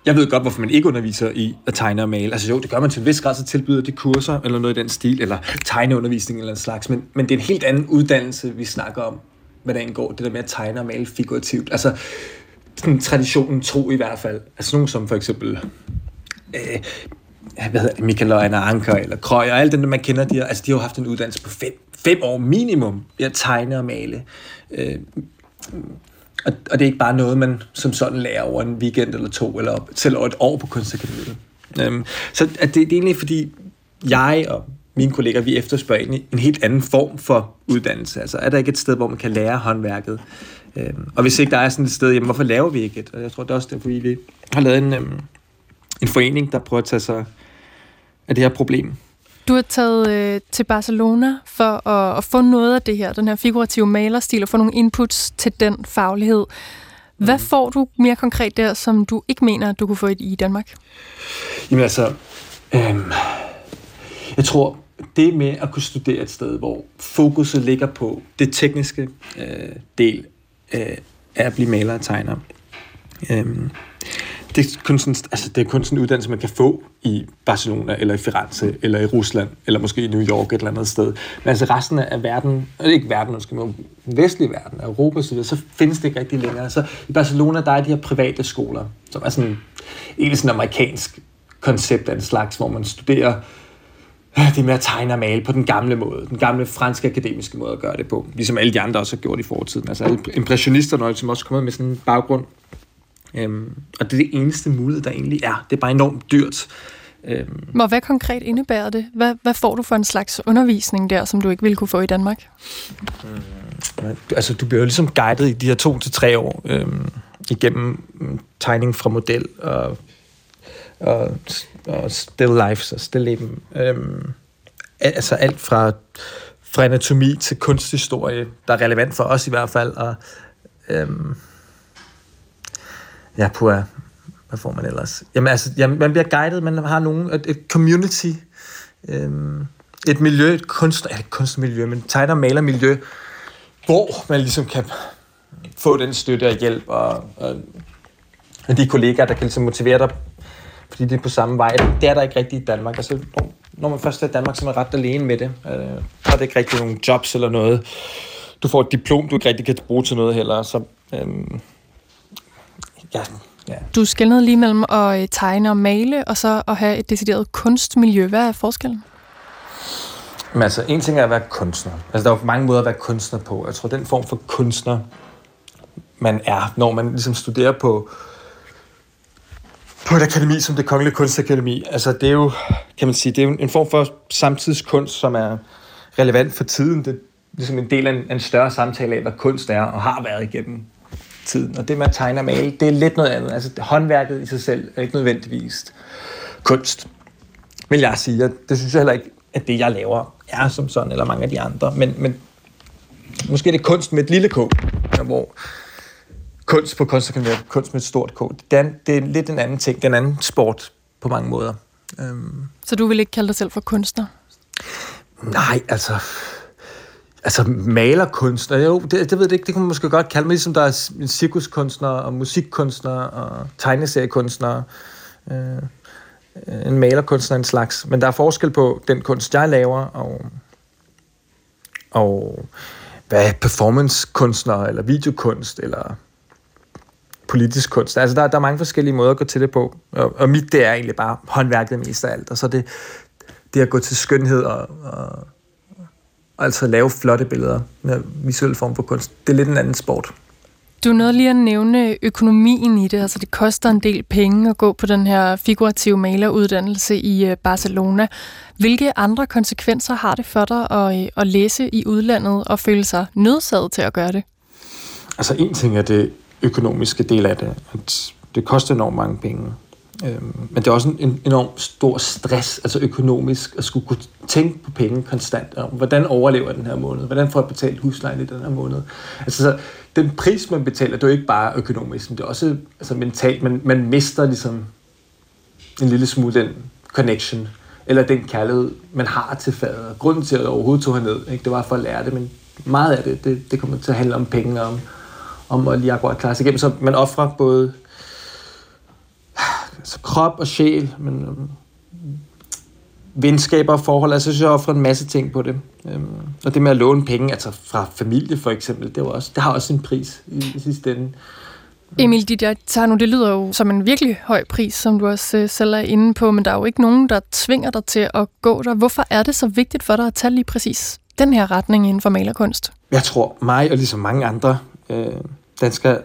S8: jeg ved godt, hvorfor man ikke underviser i at tegne og male. Altså jo, det gør man til en vis grad, så tilbyder det kurser, eller noget i den stil, eller tegneundervisning eller en slags, men, men det er en helt anden uddannelse, vi snakker om, hvad der angår Det der med at tegne og male figurativt. Altså, sådan traditionen tro i hvert fald. Altså nogen som for eksempel øh, hvad hedder det, Michael og Anna Anker eller Krøj og alt det, der man kender, de har, altså, de har jo haft en uddannelse på fem, fem år minimum i at tegne og male. Øh, og, og det er ikke bare noget, man som sådan lærer over en weekend eller to, eller op, selv over et år på kunstakademiet. Øhm, så at det, det er egentlig fordi, jeg og mine kolleger, vi efterspørger egentlig en helt anden form for uddannelse. Altså er der ikke et sted, hvor man kan lære håndværket? Øhm, og hvis ikke der er sådan et sted, jamen hvorfor laver vi ikke et? Og jeg tror, det er også derfor, vi har lavet en, øhm, en forening, der prøver at tage sig af det her problem.
S9: Du har taget øh, til Barcelona for at, at få noget af det her, den her figurative malerstil, og få nogle inputs til den faglighed. Hvad får du mere konkret der, som du ikke mener, du kunne få i, i Danmark?
S8: Jamen altså, øhm, jeg tror, det med at kunne studere et sted, hvor fokuset ligger på det tekniske øh, del øh, af at blive maler og tegner, øhm, det, er kun sådan, altså, det er kun sådan en uddannelse, man kan få i Barcelona, eller i Firenze, eller i Rusland, eller måske i New York et eller andet sted. Men altså resten af verden, eller ikke verden, måske, men den vestlige verden, Europa osv., så findes det ikke rigtig længere. Så i Barcelona, der er de her private skoler, som er sådan egentlig sådan amerikansk koncept af en slags, hvor man studerer øh, det med at tegne og male på den gamle måde. Den gamle franske akademiske måde at gøre det på. Ligesom alle de andre også har gjort i fortiden. Altså alle impressionisterne, som ligesom også kommet med sådan en baggrund. Øhm, og det er det eneste mulighed, der egentlig er. Det er bare enormt dyrt. Øhm,
S9: Og hvad konkret indebærer det? Hvad, hvad får du for en slags undervisning der, som du ikke ville kunne få i Danmark?
S8: altså, du bliver jo ligesom guidet i de her to til tre år øhm, igennem mm, tegning fra model og, og, og still lifes og stilleben. Øhm, al- altså alt fra, fra anatomi til kunsthistorie, der er relevant for os i hvert fald, og Øhm, ja, på hvad får man ellers? Jamen altså, jamen, man bliver guidet, man har nogen, et, et community, øhm, et miljø, et kunst, ja, et kunstmiljø, men tegner og maler miljø, hvor man ligesom kan få den støtte og hjælp, og, og, og de kollegaer, der kan ligesom motivere dig, fordi det er på samme vej. Det er der ikke rigtigt i Danmark. Altså, når- når man først er i Danmark, så er man ret alene med det. Øh, der er det ikke rigtig nogen jobs eller noget. Du får et diplom, du ikke rigtig kan bruge til noget heller. Så, øhm, ja, ja.
S9: Du skældnede lige mellem at øh, tegne og male, og så at have et decideret kunstmiljø. Hvad er forskellen?
S8: Men altså, en ting er at være kunstner. Altså, der er jo mange måder at være kunstner på. Jeg tror, den form for kunstner, man er, når man ligesom studerer på, på et akademi som det Kongelige Kunstakademi. Altså, det er jo, kan man sige, det er jo en form for samtidskunst, som er relevant for tiden. Det er ligesom en del af en, af en større samtale af, hvad kunst er og har været igennem tiden. Og det med at tegne og male, det er lidt noget andet. Altså, håndværket i sig selv er ikke nødvendigvis kunst vil jeg sige. Jeg, det synes jeg heller ikke, at det, jeg laver, er som sådan, eller mange af de andre. Men, men måske er det kunst med et lille k, hvor kunst på kunst kan være kunst med et stort k. Det er, det er lidt en anden ting. Det er en anden sport på mange måder. Øhm,
S9: Så du vil ikke kalde dig selv for kunstner?
S8: nej, altså... Altså malerkunstner, jo, det, det ved jeg ikke, det kunne man måske godt kalde mig, ligesom der er en cirkuskunstner og musikkunstner og tegneseriekunstner. Øh, en malerkunstner en slags. Men der er forskel på den kunst, jeg laver, og, og hvad er performancekunstner, eller videokunst, eller politisk kunst. Altså, der, der er mange forskellige måder at gå til det på. Og, og mit, det er egentlig bare håndværket mest af alt. Og så det, det at gå til skønhed og, og altså lave flotte billeder med visuel form for kunst. Det er lidt en anden sport.
S9: Du nåede lige at nævne økonomien i det. Altså, det koster en del penge at gå på den her figurative maleruddannelse i øh, Barcelona. Hvilke andre konsekvenser har det for dig at, øh, at læse i udlandet og føle sig nødsaget til at gøre det?
S8: Altså en ting er det økonomiske del af det, at det koster enormt mange penge. Øhm, men det er også en, enorm stor stress, altså økonomisk, at skulle kunne tænke på penge konstant. Om, hvordan overlever jeg den her måned? Hvordan får jeg betalt huslejen i den her måned? Altså så, den pris, man betaler, det er jo ikke bare økonomisk, men det er også altså, mentalt. Man, man mister ligesom en lille smule den connection, eller den kærlighed, man har til fadet. Grunden til, at jeg overhovedet tog herned, ikke, det var for at lære det, men meget af det, det, det kommer til at handle om penge, og om, om at lige akkurat klare sig igennem. Så man offrer både krop og sjæl, men øhm, venskaber og forhold, altså jeg synes, jeg offrer en masse ting på det. Øhm, og det med at låne penge, altså fra familie for eksempel, det, var også, det har også en pris i, i sidste ende.
S9: Emil Didiatano, det lyder jo som en virkelig høj pris, som du også øh, selv er inde på, men der er jo ikke nogen, der tvinger dig til at gå der. Hvorfor er det så vigtigt for dig at tage lige præcis den her retning inden for malerkunst?
S8: Jeg tror, mig og ligesom mange andre øh, danskere,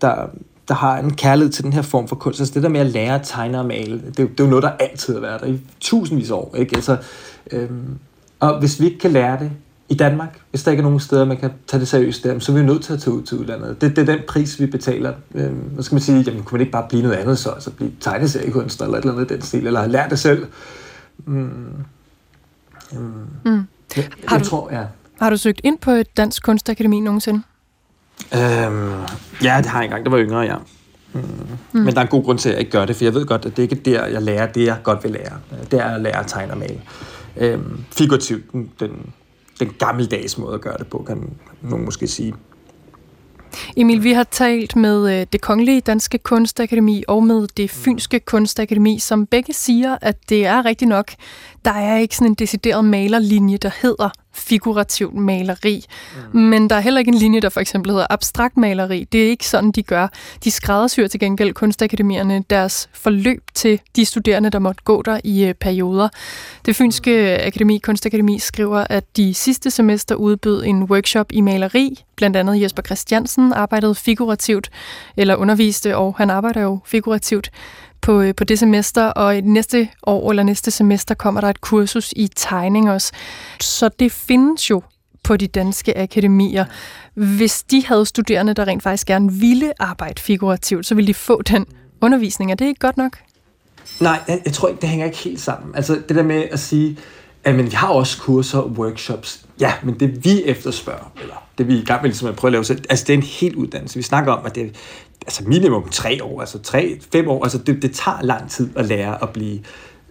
S8: der, der har en kærlighed til den her form for kunst, altså det der med at lære at tegne og male, det, er jo- det er jo noget, der altid har været der i tusindvis af år. Ikke? Altså, øhm, og hvis vi ikke kan lære det i Danmark, hvis der ikke er nogen steder, man kan tage det seriøst der, så er vi nødt til at tage ud til udlandet. Det, det er den pris, vi betaler. Øhm, hvad skal man sige? Jamen, kunne man ikke bare blive noget andet så? Altså blive tegneseriekunstner eller et eller andet i den stil, eller lært det selv? Mm. Mm.
S9: Mm.
S8: Jeg,
S9: Har
S8: jeg
S9: du-
S8: tror, ja.
S9: Har du søgt ind på et dansk kunstakademi nogensinde?
S8: Øhm, ja, det har jeg engang. Det var yngre, ja. Mm. Mm. Men der er en god grund til, at jeg ikke gør det, for jeg ved godt, at det ikke er der, jeg lærer det, jeg godt vil lære. Det er at lære at tegne og male. Øhm, figurativt, den, den, den gammeldags måde at gøre det på, kan nogen måske sige.
S9: Emil, vi har talt med øh, det Kongelige Danske Kunstakademi og med det Fynske Kunstakademi, som begge siger, at det er rigtigt nok. Der er ikke sådan en decideret malerlinje, der hedder figurativt maleri. Mm. Men der er heller ikke en linje, der for eksempel hedder abstrakt maleri. Det er ikke sådan, de gør. De skræddersyr til gengæld kunstakademierne deres forløb til de studerende, der måtte gå der i øh, perioder. Det Fynske Akademi, Kunstakademi skriver, at de sidste semester udbød en workshop i maleri. Blandt andet Jesper Christiansen arbejdede figurativt, eller underviste, og han arbejder jo figurativt på, øh, på det semester, og i næste år eller næste semester kommer der et kursus i tegning også. Så det findes jo på de danske akademier. Hvis de havde studerende, der rent faktisk gerne ville arbejde figurativt, så ville de få den undervisning. Er det ikke godt nok?
S8: Nej, jeg, tror ikke, det hænger ikke helt sammen. Altså det der med at sige, men vi har også kurser og workshops. Ja, men det vi efterspørger, eller det vi er i gang med ligesom at prøve at lave selv, altså det er en helt uddannelse. Vi snakker om, at det altså minimum tre år, altså tre, fem år, altså det, det tager lang tid at lære at blive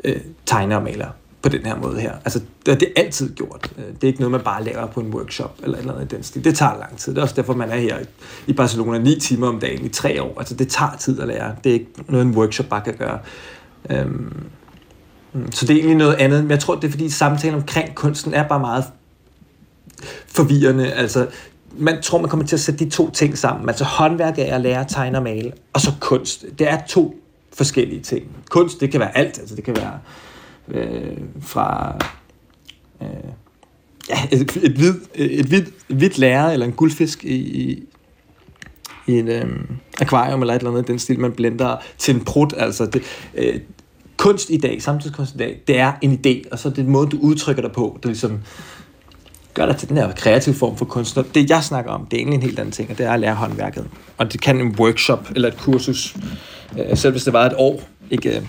S8: øh, tegner og maler på den her måde her. Altså, det, det er altid gjort. Øh, det er ikke noget, man bare laver på en workshop eller eller andet i den stil. Det tager lang tid. Det er også derfor, man er her i- Barcelona ni timer om dagen i tre år. Altså, det tager tid at lære. Det er ikke noget, en workshop bare kan gøre. Øhm, mm, så det er egentlig noget andet. Men jeg tror, det er fordi samtalen omkring kunsten er bare meget forvirrende. Altså, man tror, man kommer til at sætte de to ting sammen. Altså håndværk er at lære at tegne og male, og så kunst. Det er to forskellige ting. Kunst, det kan være alt. Altså, det kan være øh, fra øh, ja, et, et, hvid, et, hvid, et lære eller en guldfisk i, i, i en øh, akvarium eller et eller andet den stil, man blender til en prut. Altså det, øh, kunst i dag, samtidskunst i dag, det er en idé, og så er det en måde, du udtrykker dig på, der ligesom gør dig til den her kreative form for kunstner. Det, jeg snakker om, det er egentlig en helt anden ting, og det er at lære håndværket. Og det kan en workshop eller et kursus, øh, selv hvis det var et år, ikke øh,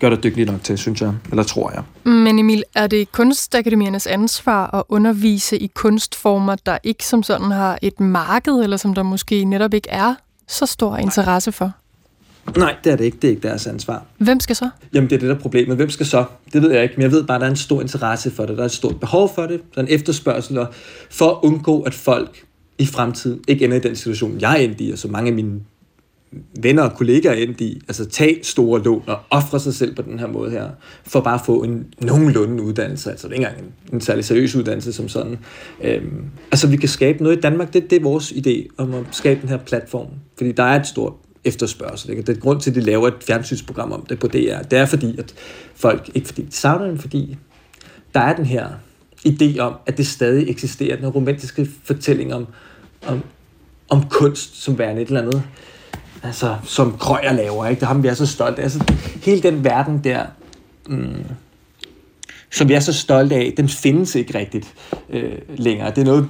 S8: gør dig dygtig nok til, synes jeg, eller tror jeg.
S9: Men Emil, er det kunstakademiernes ansvar at undervise i kunstformer, der ikke som sådan har et marked, eller som der måske netop ikke er så stor interesse for?
S8: Nej, det er det ikke. Det er ikke deres ansvar.
S9: Hvem skal så?
S8: Jamen, det er det, der er problemet. Hvem skal så? Det ved jeg ikke, men jeg ved bare, at der er en stor interesse for det. Der er et stort behov for det. Der er en efterspørgsel, og for at undgå, at folk i fremtiden ikke ender i den situation, jeg er endt i, og så mange af mine venner og kollegaer er endt i, altså tage store lån og ofre sig selv på den her måde her, for bare at få en nogenlunde uddannelse, altså det er ikke engang en, en særlig seriøs uddannelse som sådan. Øhm, altså vi kan skabe noget i Danmark, det, det er vores idé om at skabe den her platform, fordi der er et stort efterspørgsel. Ikke? Det er grund til, at de laver et fjernsynsprogram om det på DR. Det er fordi, at folk, ikke fordi de savner dem, fordi der er den her idé om, at det stadig eksisterer, den romantiske fortælling om, om, om kunst som værende et eller andet, altså, som Krøyer laver, ikke? Det har vi er så stolte af. Altså, hele den verden der, mm, som vi er så stolte af, den findes ikke rigtigt øh, længere. Det er noget,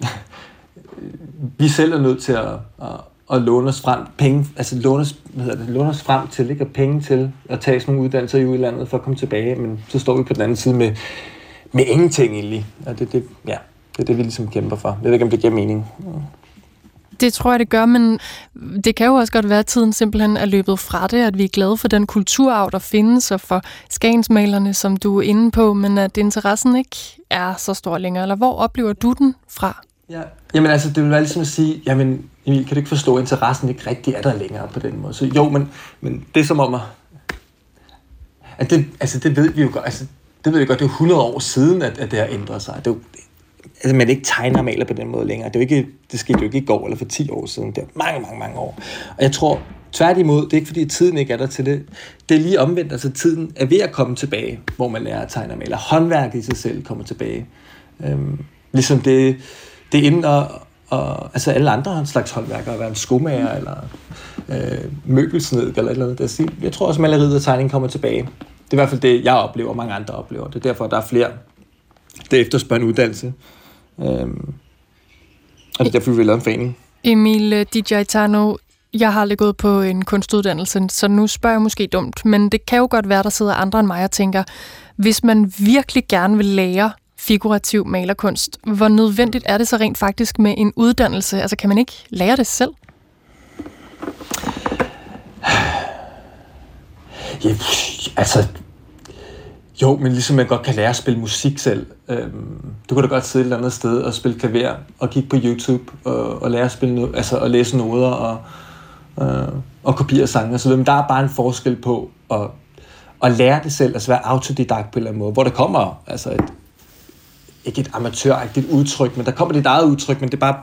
S8: vi selv er nødt til at, at, at låne os frem, penge, altså låne os, hvad hedder det, låne os frem til, ikke? Og penge til at tage sådan nogle uddannelser i udlandet for at komme tilbage, men så står vi på den anden side med, med ingenting egentlig. Og det, det, ja, det er det, vi ligesom kæmper for. Jeg ved ikke, om det giver mening.
S9: Det tror jeg, det gør, men det kan jo også godt være, at tiden simpelthen er løbet fra det, at vi er glade for den kulturarv, der findes, og for skagensmalerne, som du er inde på, men at interessen ikke er så stor længere. Eller hvor oplever du den fra?
S8: Ja. Jamen altså, det vil være ligesom at sige, jamen Emil, kan du ikke forstå, at interessen ikke rigtig er der længere på den måde? Så jo, men, men det er som om at... at det, altså, det ved vi jo godt, altså, det ved vi godt, det er 100 år siden, at, at det har ændret sig. Det er jo, altså, man ikke tegner og maler på den måde længere. Det, er jo ikke, det skete jo ikke i går eller for 10 år siden. Det er mange, mange, mange år. Og jeg tror, tværtimod, det er ikke fordi tiden ikke er der til det. Det er lige omvendt, altså tiden er ved at komme tilbage, hvor man lærer at tegne og male. Håndværket i sig selv kommer tilbage. Øhm, ligesom det, det er inden at, og, altså alle andre har slags håndværkere, være en skomager eller øh, møbelsned eller et eller andet. Der. Jeg tror også, at maleriet og tegningen kommer tilbage. Det er i hvert fald det, jeg oplever, og mange andre oplever. Det er derfor, at der er flere, der efterspørger en uddannelse. Øhm, og det er derfor, vi vil lave en forening.
S9: Emil øh, DJ Tano, jeg har aldrig gået på en kunstuddannelse, så nu spørger jeg måske dumt, men det kan jo godt være, der sidder andre end mig og tænker, hvis man virkelig gerne vil lære figurativ malerkunst, hvor nødvendigt er det så rent faktisk med en uddannelse? Altså kan man ikke lære det selv?
S8: Ja, altså, jo, men ligesom man godt kan lære at spille musik selv. Øhm, du kan da godt sidde et eller andet sted og spille klaver og kigge på YouTube og, og lære at spille no- altså at læse noder og, øh, og kopiere sange osv. så. Men der er bare en forskel på at, at lære det selv, altså være autodidakt på en eller anden måde, hvor der kommer altså et, ikke et amatøragtigt udtryk, men der kommer dit eget udtryk, men det er bare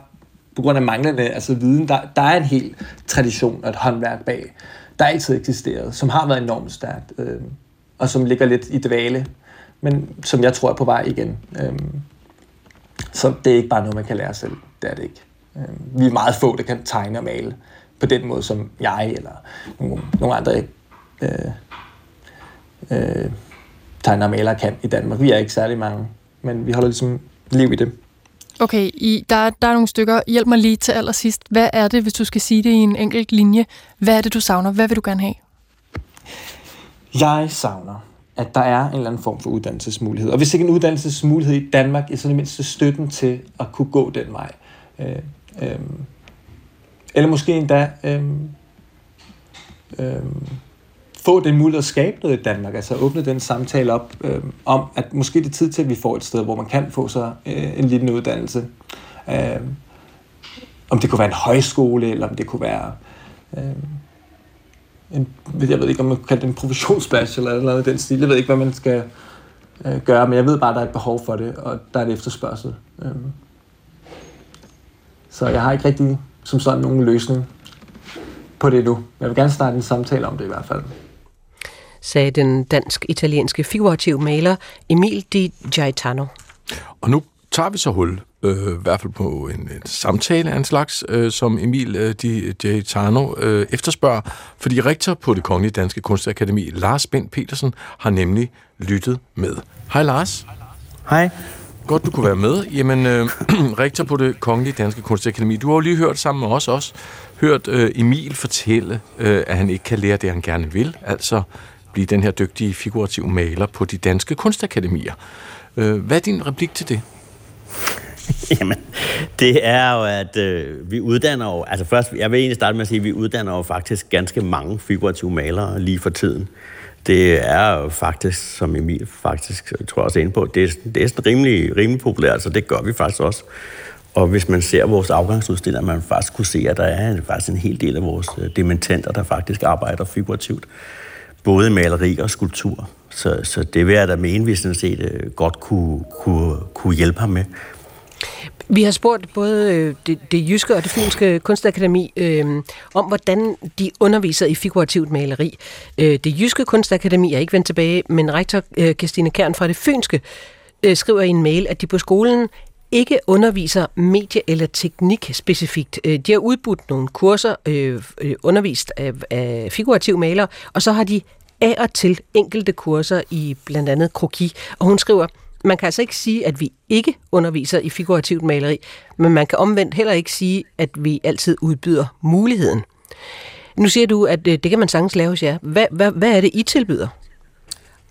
S8: på grund af manglende altså viden. Der, der er en hel tradition og et håndværk bag, der altid eksisteret, som har været enormt stærkt, øh, og som ligger lidt i dvale, men som jeg tror er på vej igen. Øh, så det er ikke bare noget, man kan lære selv. Det er det ikke. Øh, vi er meget få, der kan tegne og male på den måde, som jeg eller nogle, nogle andre øh, øh, tegner og malere kan i Danmark. Vi er ikke særlig mange, men vi holder ligesom liv i det.
S9: Okay, i, der, der er nogle stykker. Hjælp mig lige til allersidst. Hvad er det, hvis du skal sige det i en enkelt linje? Hvad er det, du savner? Hvad vil du gerne have?
S8: Jeg savner, at der er en eller anden form for uddannelsesmulighed. Og hvis ikke en uddannelsesmulighed i Danmark, så er det mindste støtten til at kunne gå den vej. Øh, øh, eller måske endda øh, øh, få den mulighed at skabe noget i Danmark, altså åbne den samtale op øh, om, at måske det er tid til, at vi får et sted, hvor man kan få sig øh, en lille uddannelse. Øh, om det kunne være en højskole, eller om det kunne være øh, en, jeg ved ikke, om man kan kalde det en professionsbachelor eller noget af den stil. Jeg ved ikke, hvad man skal øh, gøre, men jeg ved bare, at der er et behov for det, og der er et efterspørgsel. Øh. Så jeg har ikke rigtig som sådan nogen løsning på det nu. Jeg vil gerne starte en samtale om det i hvert fald
S1: sagde den dansk-italienske figurativ maler Emil Di Gaetano.
S2: Og nu tager vi så hul, øh, i hvert fald på en, en samtale af en slags, øh, som Emil øh, Di Gaetano øh, efterspørger, fordi rektor på det Kongelige Danske Kunstakademi, Lars Bent Petersen, har nemlig lyttet med. Hej Lars.
S10: Hej.
S2: Godt, du kunne være med. Jamen, øh, rektor på det Kongelige Danske Kunstakademi, du har jo lige hørt sammen med os også, hørt øh, Emil fortælle, øh, at han ikke kan lære det, han gerne vil, altså blive den her dygtige figurative maler på de danske kunstakademier. Øh, hvad er din replik til det?
S10: Jamen, det er jo, at øh, vi uddanner jo, altså først, jeg vil egentlig starte med at sige, at vi uddanner jo faktisk ganske mange figurative malere lige for tiden. Det er jo faktisk, som Emil faktisk jeg tror jeg også er inde på, det er, det er sådan rimelig, rimelig populært, så det gør vi faktisk også. Og hvis man ser vores afgangsudstillinger, man faktisk kunne se, at der er faktisk en hel del af vores øh, demententer, der faktisk arbejder figurativt. Både maleri og skulptur. Så, så det vil jeg da mene, vi sådan set øh, godt kunne, kunne, kunne hjælpe ham med.
S1: Vi har spurgt både øh, det, det jyske og det fynske kunstakademi øh, om, hvordan de underviser i figurativt maleri. Øh, det jyske kunstakademi er ikke vendt tilbage, men rektor øh, Kern fra det fynske øh, skriver i en mail, at de på skolen ikke underviser medie- eller teknik specifikt. Øh, de har udbudt nogle kurser, øh, undervist af, af figurativ maler, og så har de af og til enkelte kurser i blandt andet kroki. Og hun skriver, man kan altså ikke sige, at vi ikke underviser i figurativt maleri, men man kan omvendt heller ikke sige, at vi altid udbyder muligheden. Nu siger du, at øh, det kan man sagtens lave hos jer. Hvad, hvad, hvad er det, I tilbyder?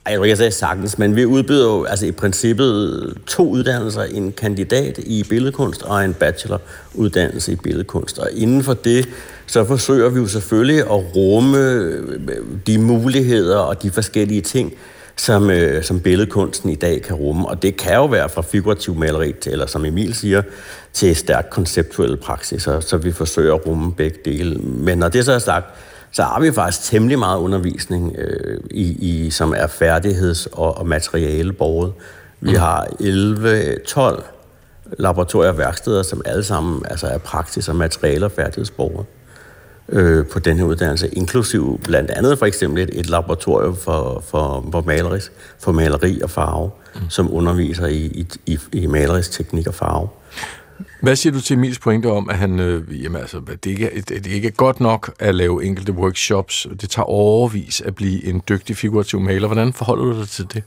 S10: Ej, Jeg tror ikke, jeg sagde sagtens, men vi udbyder jo altså i princippet to uddannelser. En kandidat i billedkunst og en bacheloruddannelse i billedkunst. Og inden for det, så forsøger vi jo selvfølgelig at rumme øh, de muligheder og de forskellige ting, som, øh, som billedkunsten i dag kan rumme. Og det kan jo være fra figurativ maleri til, eller som Emil siger, til stærkt konceptuelle praksiser, så vi forsøger at rumme begge dele. Men når det så er sagt, så har vi faktisk temmelig meget undervisning, øh, i, i, som er færdigheds- og, og materialeborget. Vi har 11-12 laboratorier og værksteder, som alle sammen altså er praksis- og materiale- og færdighedsborget øh, på den her uddannelse, inklusiv blandt andet for eksempel et, et laboratorium for, for, for, malerisk, for maleri og farve, mm. som underviser i, i, i, i malerisk teknik og farve.
S2: Hvad siger du til Emils pointe om, at han, øh, jamen altså, at det, ikke er, at det ikke er godt nok at lave enkelte workshops? Det tager overvis at blive en dygtig figurativ maler. Hvordan forholder du dig til det?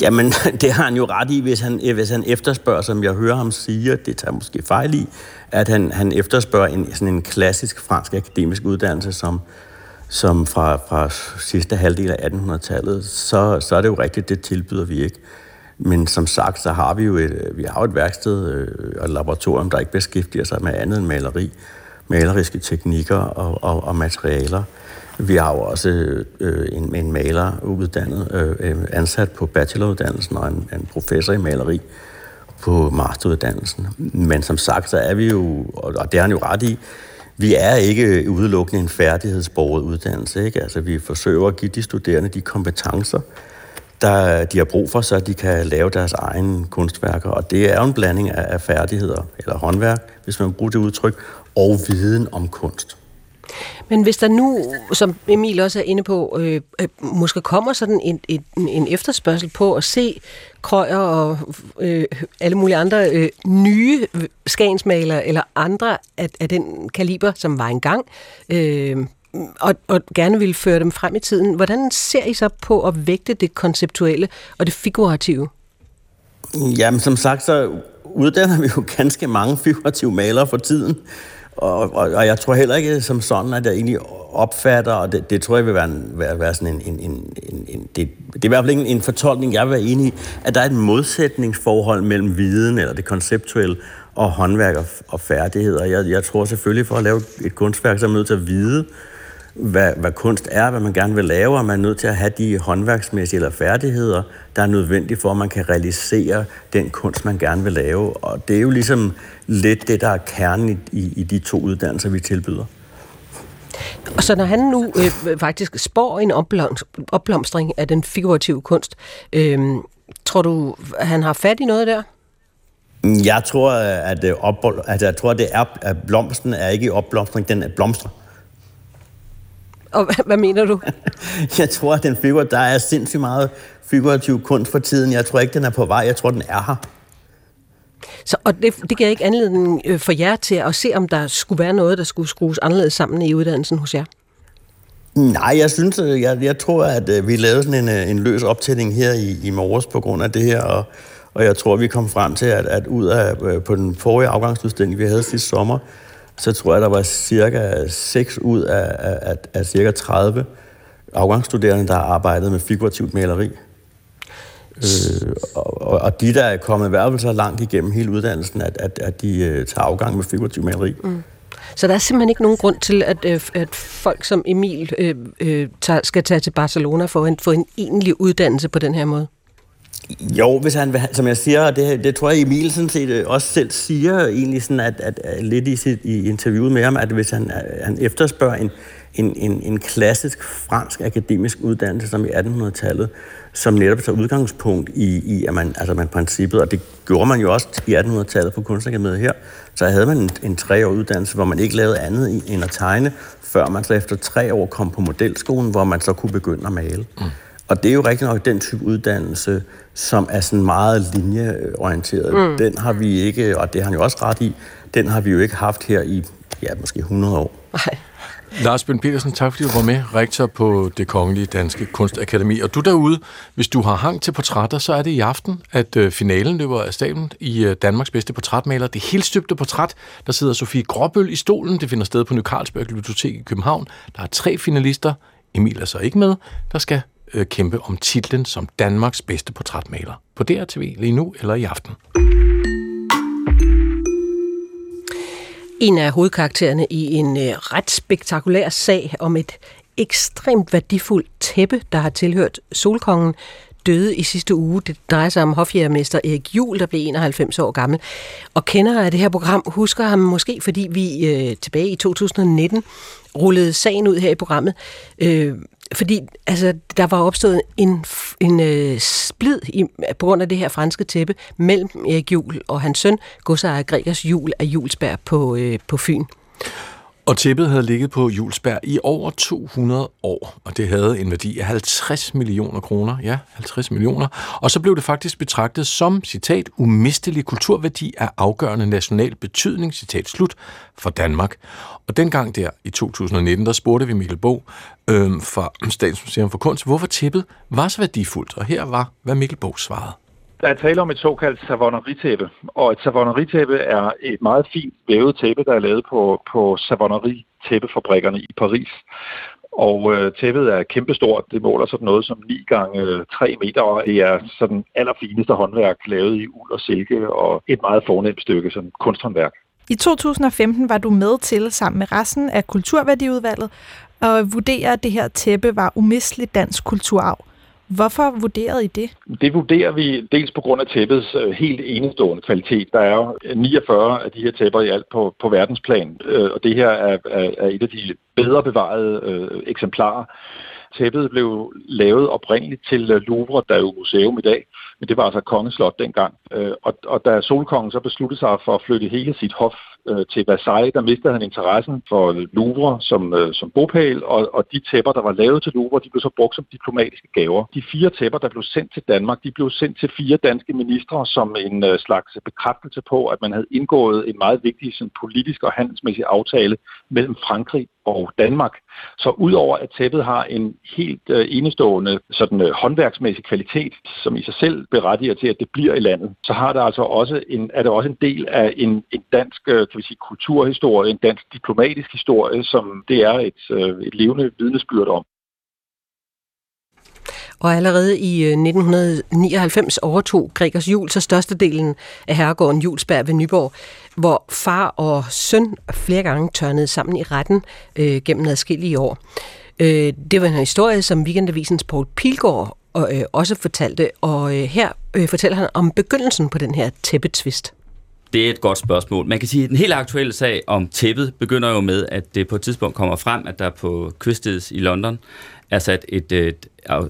S10: Jamen, det har han jo ret i, hvis han, hvis han efterspørger, som jeg hører ham sige, det tager måske fejl i, at han, han efterspørger en, sådan en klassisk fransk akademisk uddannelse, som, som fra, fra sidste halvdel af 1800-tallet, så, så er det jo rigtigt, det tilbyder vi ikke. Men som sagt, så har vi jo et, øh, vi har et værksted øh, og et laboratorium, der ikke beskæftiger sig med andet end maleri, maleriske teknikker og, og, og materialer. Vi har jo også øh, en, en maler uddannet, øh, øh ansat på bacheloruddannelsen og en, en professor i maleri på masteruddannelsen. Men som sagt, så er vi jo, og det har han jo ret i, vi er ikke udelukkende en færdighedsborget uddannelse. Ikke? Altså, vi forsøger at give de studerende de kompetencer, der de har brug for, så de kan lave deres egne kunstværker. Og det er jo en blanding af, af færdigheder, eller håndværk, hvis man bruger det udtryk, og viden om kunst.
S1: Men hvis der nu, som Emil også er inde på, øh, øh, måske kommer sådan en, en, en efterspørgsel på at se krøjer og øh, alle mulige andre øh, nye skagensmalere eller andre af, af den kaliber, som var engang, øh, og, og gerne vil føre dem frem i tiden. Hvordan ser I så på at vægte det konceptuelle og det figurative?
S10: Jamen, som sagt, så uddanner vi jo ganske mange figurative malere for tiden. Og, og, og jeg tror heller ikke som sådan, at jeg egentlig opfatter, og det, det tror jeg vil være, en, være, være sådan en, en, en, en, en det, det er i hvert fald ikke en, en fortolkning, jeg vil være enig i, at der er et modsætningsforhold mellem viden eller det konceptuelle og håndværk og, og færdigheder. Jeg, jeg tror selvfølgelig, for at lave et kunstværk, så er man nødt til at vide, hvad, hvad kunst er, hvad man gerne vil lave, og man er nødt til at have de håndværksmæssige eller færdigheder, der er nødvendige for, at man kan realisere den kunst, man gerne vil lave. Og det er jo ligesom lidt det, der er kernen i, i, i de to uddannelser, vi tilbyder.
S1: Og så når han nu øh, faktisk spår en opblom- opblomstring af den figurative kunst, øh, tror du, han har fat i noget der?
S10: Jeg tror, at, øh, op, altså, jeg tror, det er, at blomsten er ikke i opblomstring, den er blomster.
S1: Og hvad, hvad mener du?
S10: Jeg tror, at den figur, der er sindssygt meget figurativ kunst for tiden. Jeg tror ikke, den er på vej. Jeg tror, den er her.
S1: Så, og det, det giver ikke anledning øh, for jer til at se, om der skulle være noget, der skulle skrues anderledes sammen i uddannelsen hos jer?
S10: Nej, jeg synes, øh, jeg, jeg tror, at øh, vi lavede sådan en, en løs optælling her i, i morges på grund af det her, og, og jeg tror, vi kom frem til, at, at ud af på den forrige afgangsudstilling, vi havde sidste sommer, så tror jeg, der var cirka 6 ud af, af, af cirka 30 afgangsstuderende, der har arbejdet med figurativt maleri. Øh, og, og de, der er kommet i hvert fald så langt igennem hele uddannelsen, at, at, at de uh, tager afgang med figurativ maleri. Mm.
S1: Så der er simpelthen ikke nogen grund til, at, øh, at folk som Emil øh, øh, tager, skal tage til Barcelona for at få en egentlig uddannelse på den her måde?
S10: Jo, hvis han vil, som jeg siger, det, det tror jeg Emil sådan set øh, også selv siger egentlig sådan, at, at, at lidt i, sit, i interviewet med ham, at hvis han, øh, han efterspørger en, en, en, en klassisk fransk akademisk uddannelse som i 1800-tallet, som netop tager udgangspunkt i, i at man, altså man princippet, og det gjorde man jo også i 1800-tallet på kunstakademiet her, så havde man en, en treårig uddannelse, hvor man ikke lavede andet end at tegne, før man så efter tre år kom på modelskolen, hvor man så kunne begynde at male. Mm. Og det er jo rigtig nok den type uddannelse, som er sådan meget linjeorienteret. Mm. Den har vi ikke, og det har han jo også ret i, den har vi jo ikke haft her i, ja, måske 100 år.
S1: Nej.
S2: Lars Bøn Petersen, tak fordi du var med, rektor på det Kongelige Danske Kunstakademi. Og du derude, hvis du har hang til portrætter, så er det i aften, at øh, finalen løber af staben i øh, Danmarks bedste portrætmaler. Det helt støbte portræt, der sidder Sofie Gråbøl i stolen. Det finder sted på Ny Carlsberg Bibliotek i København. Der er tre finalister. Emil er så ikke med. Der skal øh, kæmpe om titlen som Danmarks bedste portrætmaler. På DRTV lige nu eller i aften.
S1: En af hovedkaraktererne i en øh, ret spektakulær sag om et ekstremt værdifuldt tæppe, der har tilhørt Solkongen, døde i sidste uge. Det drejer sig om hofjærmester Erik Jul, der blev 91 år gammel. Og kender af det her program husker ham måske, fordi vi øh, tilbage i 2019 rullede sagen ud her i programmet. Øh, fordi altså, der var opstået en, en øh, splid i, på grund af det her franske tæppe mellem Erik Jul og hans søn, godsejer Gregers Jul af Julsberg på, øh, på Fyn.
S2: Og tæppet havde ligget på Julsberg i over 200 år, og det havde en værdi af 50 millioner kroner. Ja, 50 millioner. Og så blev det faktisk betragtet som, citat, umistelig kulturværdi af afgørende national betydning, citat slut, for Danmark. Og dengang der i 2019, der spurgte vi Mikkel Bo øh, fra Statens Museum for Kunst, hvorfor tæppet var så værdifuldt. Og her var, hvad Mikkel Bo svarede.
S11: Der er tale om et såkaldt savonneritæppe, og et savonneritæppe er et meget fint vævet tæppe, der er lavet på, på savonneritæppefabrikkerne i Paris. Og øh, tæppet er kæmpestort. Det måler sådan noget som 9 gange øh, 3 meter, og det er sådan allerfineste håndværk lavet i uld og silke, og et meget fornemt stykke sådan kunsthåndværk.
S12: I 2015 var du med til, sammen med resten af Kulturværdiudvalget, at vurdere, at det her tæppe var umisteligt dansk kulturarv. Hvorfor vurderede I det?
S11: Det vurderer vi dels på grund af tæppets øh, helt enestående kvalitet. Der er jo øh, 49 af de her tæpper i alt på, på verdensplan, øh, og det her er, er, er et af de bedre bevarede øh, eksemplarer. Tæppet blev lavet oprindeligt til Louvre, der er jo museum i dag, men det var altså kongeslot dengang. Og, og da Solkongen så besluttede sig for at flytte hele sit hof øh, til Versailles, der mistede han interessen for Louvre som, øh, som bopæl, og, og de tæpper, der var lavet til Louvre, de blev så brugt som diplomatiske gaver. De fire tæpper, der blev sendt til Danmark, de blev sendt til fire danske ministre som en øh, slags bekræftelse på, at man havde indgået en meget vigtig sådan, politisk og handelsmæssig aftale mellem Frankrig og Danmark. Så udover at tæppet har en helt øh, enestående sådan, øh, håndværksmæssig kvalitet, som i sig selv berettiger til, at det bliver i landet, så har det altså også en, er det også en del af en, en dansk øh, kan vi sige, kulturhistorie, en dansk diplomatisk historie, som det er et, øh, et levende vidnesbyrd om.
S1: Og allerede i øh, 1999 overtog Gregers Jul så størstedelen af herregården Julsberg ved Nyborg, hvor far og søn flere gange tørnede sammen i retten øh, gennem adskillige år. Øh, det var en historie, som Weekendavisens Paul Pilgaard øh, også fortalte, og øh, her øh, fortæller han om begyndelsen på den her tæppetvist.
S13: Det er et godt spørgsmål. Man kan sige, at den helt aktuelle sag om tæppet begynder jo med, at det på et tidspunkt kommer frem, at der på Christie's i London er sat et, et,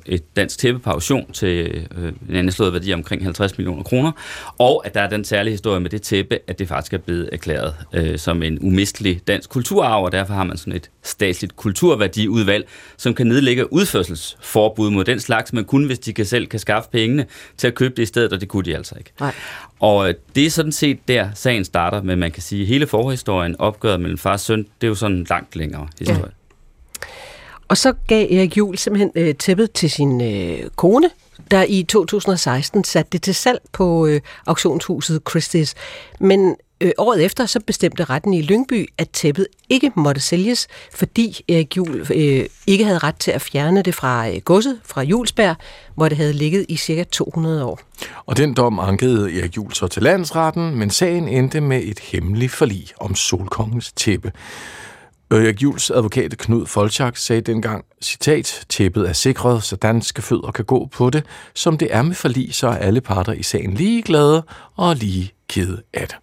S13: et dansk tæppe på auktion til øh, en anslået værdi omkring 50 millioner kroner, og at der er den særlige historie med det tæppe, at det faktisk er blevet erklæret øh, som en umistelig dansk kulturarv, og derfor har man sådan et statsligt kulturværdiudvalg, som kan nedlægge udførselsforbud mod den slags, men kun hvis de kan selv kan skaffe pengene til at købe det i stedet, og det kunne de altså ikke.
S1: Nej.
S13: Og øh, det er sådan set der, sagen starter, men man kan sige, at hele forhistorien, opgøret mellem far og søn, det er jo sådan en langt længere historie. Ja.
S1: Og så gav Erik Juhl simpelthen øh, tæppet til sin øh, kone, der i 2016 satte det til salg på øh, auktionshuset Christie's. Men øh, året efter så bestemte retten i Lyngby, at tæppet ikke måtte sælges, fordi Erik Juhl øh, ikke havde ret til at fjerne det fra øh, godset, fra Julsberg, hvor det havde ligget i cirka 200 år.
S2: Og den dom ankede Erik Juhl så til landsretten, men sagen endte med et hemmeligt forlig om Solkongens tæppe. Erik Jules advokat Knud Folchak sagde dengang, citat, tæppet er sikret, så danske fødder kan gå på det. Som det er med forlig, så er alle parter i sagen lige glade og lige kede af det.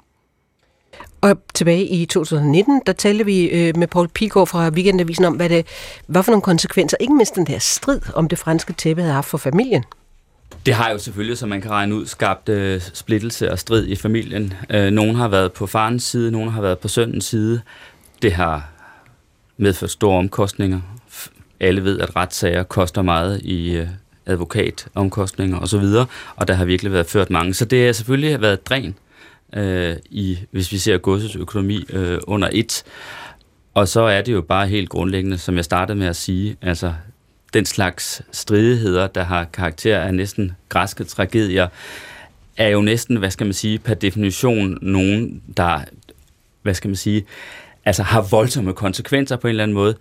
S1: Og tilbage i 2019, der talte vi øh, med Paul Pigård fra Weekendavisen om, hvad det var for nogle konsekvenser, ikke mindst den der strid om det franske tæppe havde haft for familien.
S13: Det har jo selvfølgelig, som man kan regne ud, skabt øh, splittelse og strid i familien. Øh, nogle har været på farens side, nogle har været på søndens side. Det har medført store omkostninger. Alle ved, at retssager koster meget i øh, advokatomkostninger osv., og der har virkelig været ført mange. Så det har selvfølgelig været dræn, øh, i, hvis vi ser godsets økonomi øh, under et. Og så er det jo bare helt grundlæggende, som jeg startede med at sige, altså den slags stridigheder, der har karakter af næsten græske tragedier, er jo næsten, hvad skal man sige, per definition nogen, der, hvad skal man sige, altså har voldsomme konsekvenser på en eller anden måde.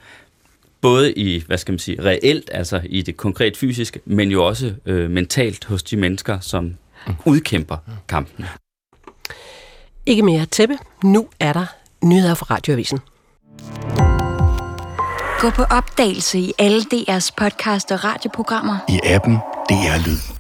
S13: Både i, hvad skal man sige, reelt, altså i det konkret fysiske, men jo også øh, mentalt hos de mennesker, som udkæmper kampen.
S1: Ikke mere tæppe. Nu er der nyheder fra Radioavisen.
S14: Gå på opdagelse i alle DR's podcast og radioprogrammer.
S15: I appen DR Lyd.